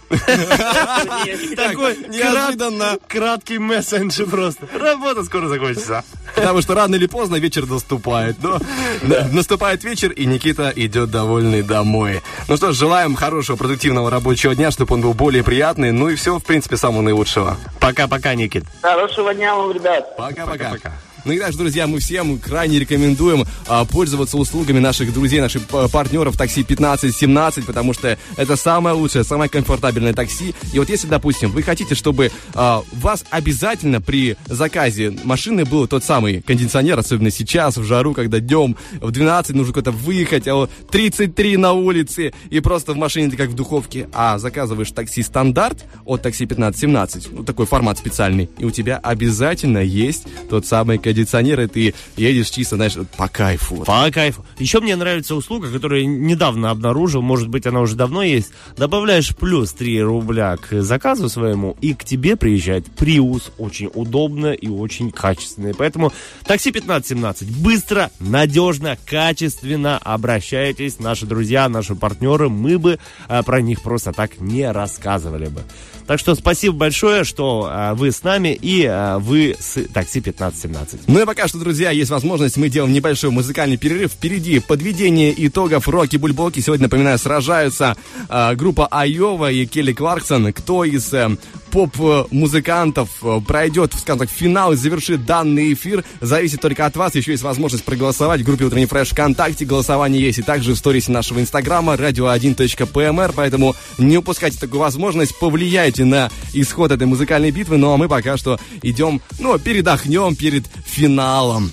Такой неожиданно. краткий мессендж просто. Работа скоро закончится. Потому что рано или поздно вечер наступает. Но да, наступает вечер, и Никита идет довольный домой. Ну что ж, желаем хорошего, продуктивного рабочего дня, чтобы он был более приятный. Ну и всего, в принципе, самого наилучшего. Пока-пока, Никит. Хорошего дня вам, ребят. Пока-пока. Ну и также, друзья, мы всем крайне рекомендуем а, пользоваться услугами наших друзей, наших п- партнеров такси 1517, потому что это самое лучшее, самое комфортабельное такси. И вот если, допустим, вы хотите, чтобы а, вас обязательно при заказе машины был тот самый кондиционер, особенно сейчас, в жару, когда днем в 12 нужно куда-то выехать, а вот 33 на улице, и просто в машине ты как в духовке, а заказываешь такси стандарт от такси 1517, ну, такой формат специальный, и у тебя обязательно есть тот самый кондиционер, и ты едешь чисто, знаешь, по кайфу. По кайфу. Еще мне нравится услуга, которую недавно обнаружил, может быть, она уже давно есть. Добавляешь плюс 3 рубля к заказу своему, и к тебе приезжает Приус. Очень удобно и очень качественно. Поэтому такси 1517. Быстро, надежно, качественно обращайтесь. Наши друзья, наши партнеры, мы бы а, про них просто так не рассказывали бы. Так что спасибо большое, что а, вы с нами и а, вы с такси 1517. Ну и пока что, друзья, есть возможность, мы делаем небольшой музыкальный перерыв. Впереди подведение итогов Роки Бульбоки. Сегодня, напоминаю, сражаются э, группа Айова и Келли Кларксон. Кто из э, поп-музыкантов э, пройдет, скажем так, финал и завершит данный эфир, зависит только от вас. Еще есть возможность проголосовать в группе Утренний Фреш ВКонтакте. Голосование есть и также в сторисе нашего инстаграма radio1.pmr, поэтому не упускайте такую возможность, повлияйте на исход этой музыкальной битвы. Ну а мы пока что идем, ну, передохнем перед. Love.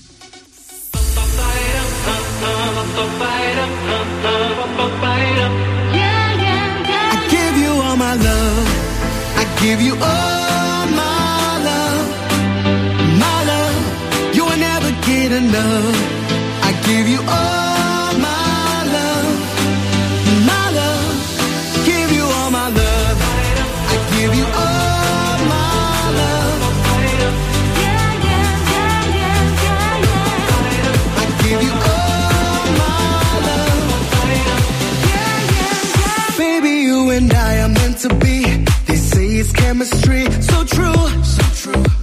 I give you chemistry. So true, so true, so true.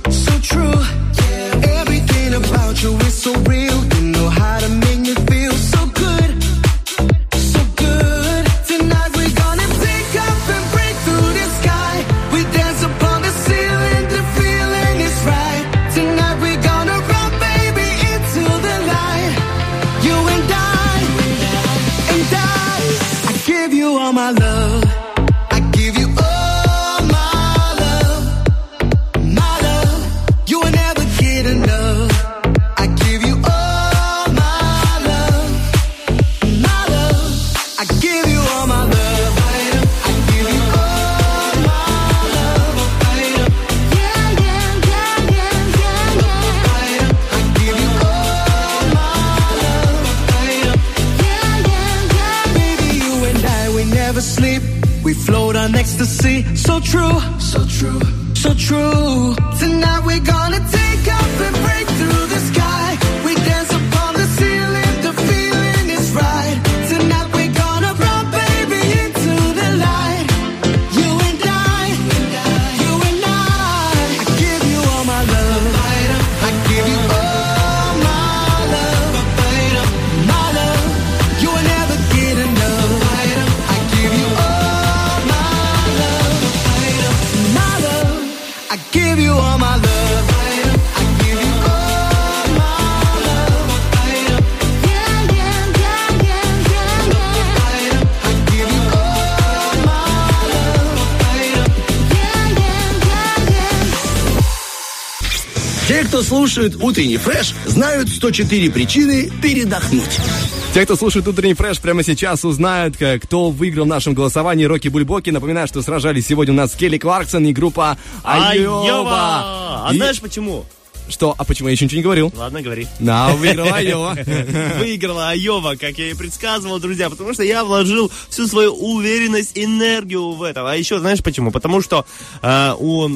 Слушает утренний фреш, знают 104 причины передохнуть. Те, кто слушает утренний фреш, прямо сейчас узнают, кто выиграл в нашем голосовании Рокки Бульбоки. Напоминаю, что сражались сегодня у нас Келли Кларксон и группа Айова. Айова! А И- знаешь почему? Что? А почему? Я еще ничего не говорил. Ладно, говори. Да, выиграла Айова. Выиграла Айова, как я и предсказывал, друзья, потому что я вложил всю свою уверенность, энергию в это. А еще знаешь почему? Потому что э, у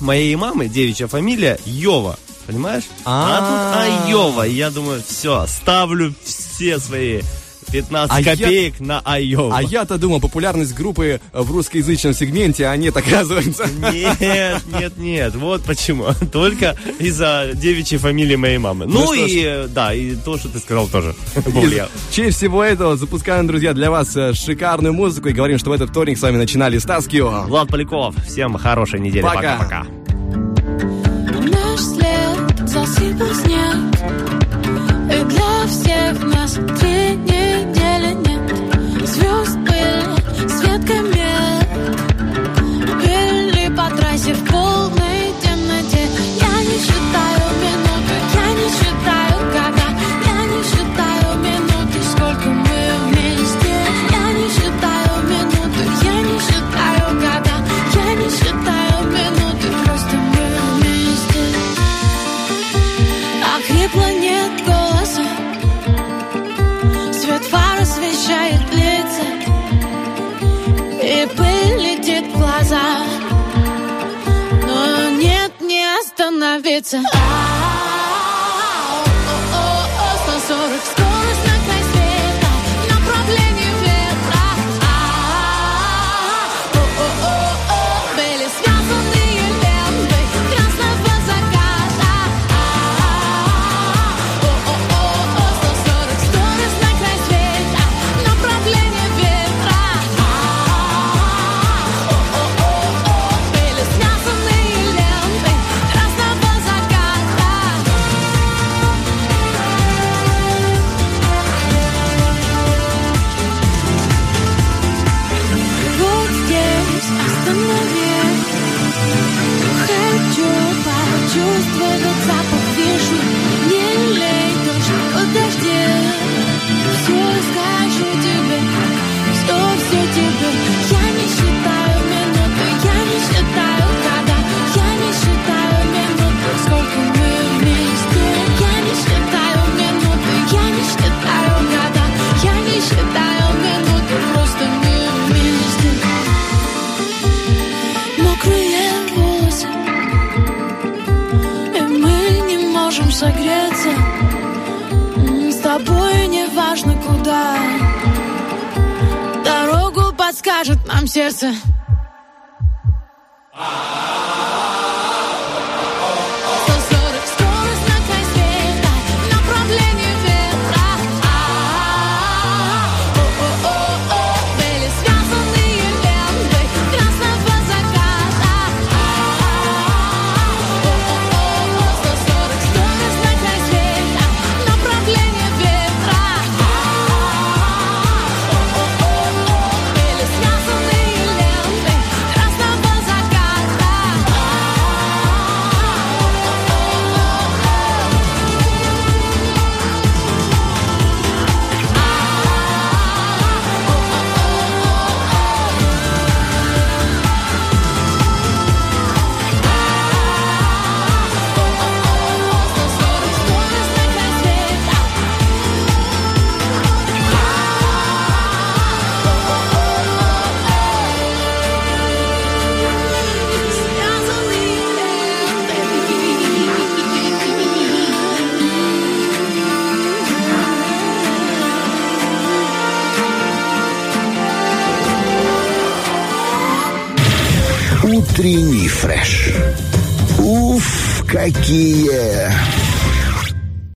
моей мамы девичья фамилия Йова. Понимаешь? А, тут Айова. Я думаю, все, ставлю все свои 15 А я- копеек на Айова. А я-то думал, популярность группы в русскоязычном сегменте, а нет, оказывается. Нет, нет, нет. Вот почему. Только из-за девичьей фамилии моей мамы. Ну Ну, и, э, да, и то, что ты сказал тоже. В честь всего этого запускаем, друзья, для вас э, шикарную музыку и говорим, что в этот вторник с вами начинали Стаскио. Влад Поляков. Всем хорошей недели. Пока. Пока-пока. Снег. И для всех нас три недели нет. Звезд были свет комет Били по трассе в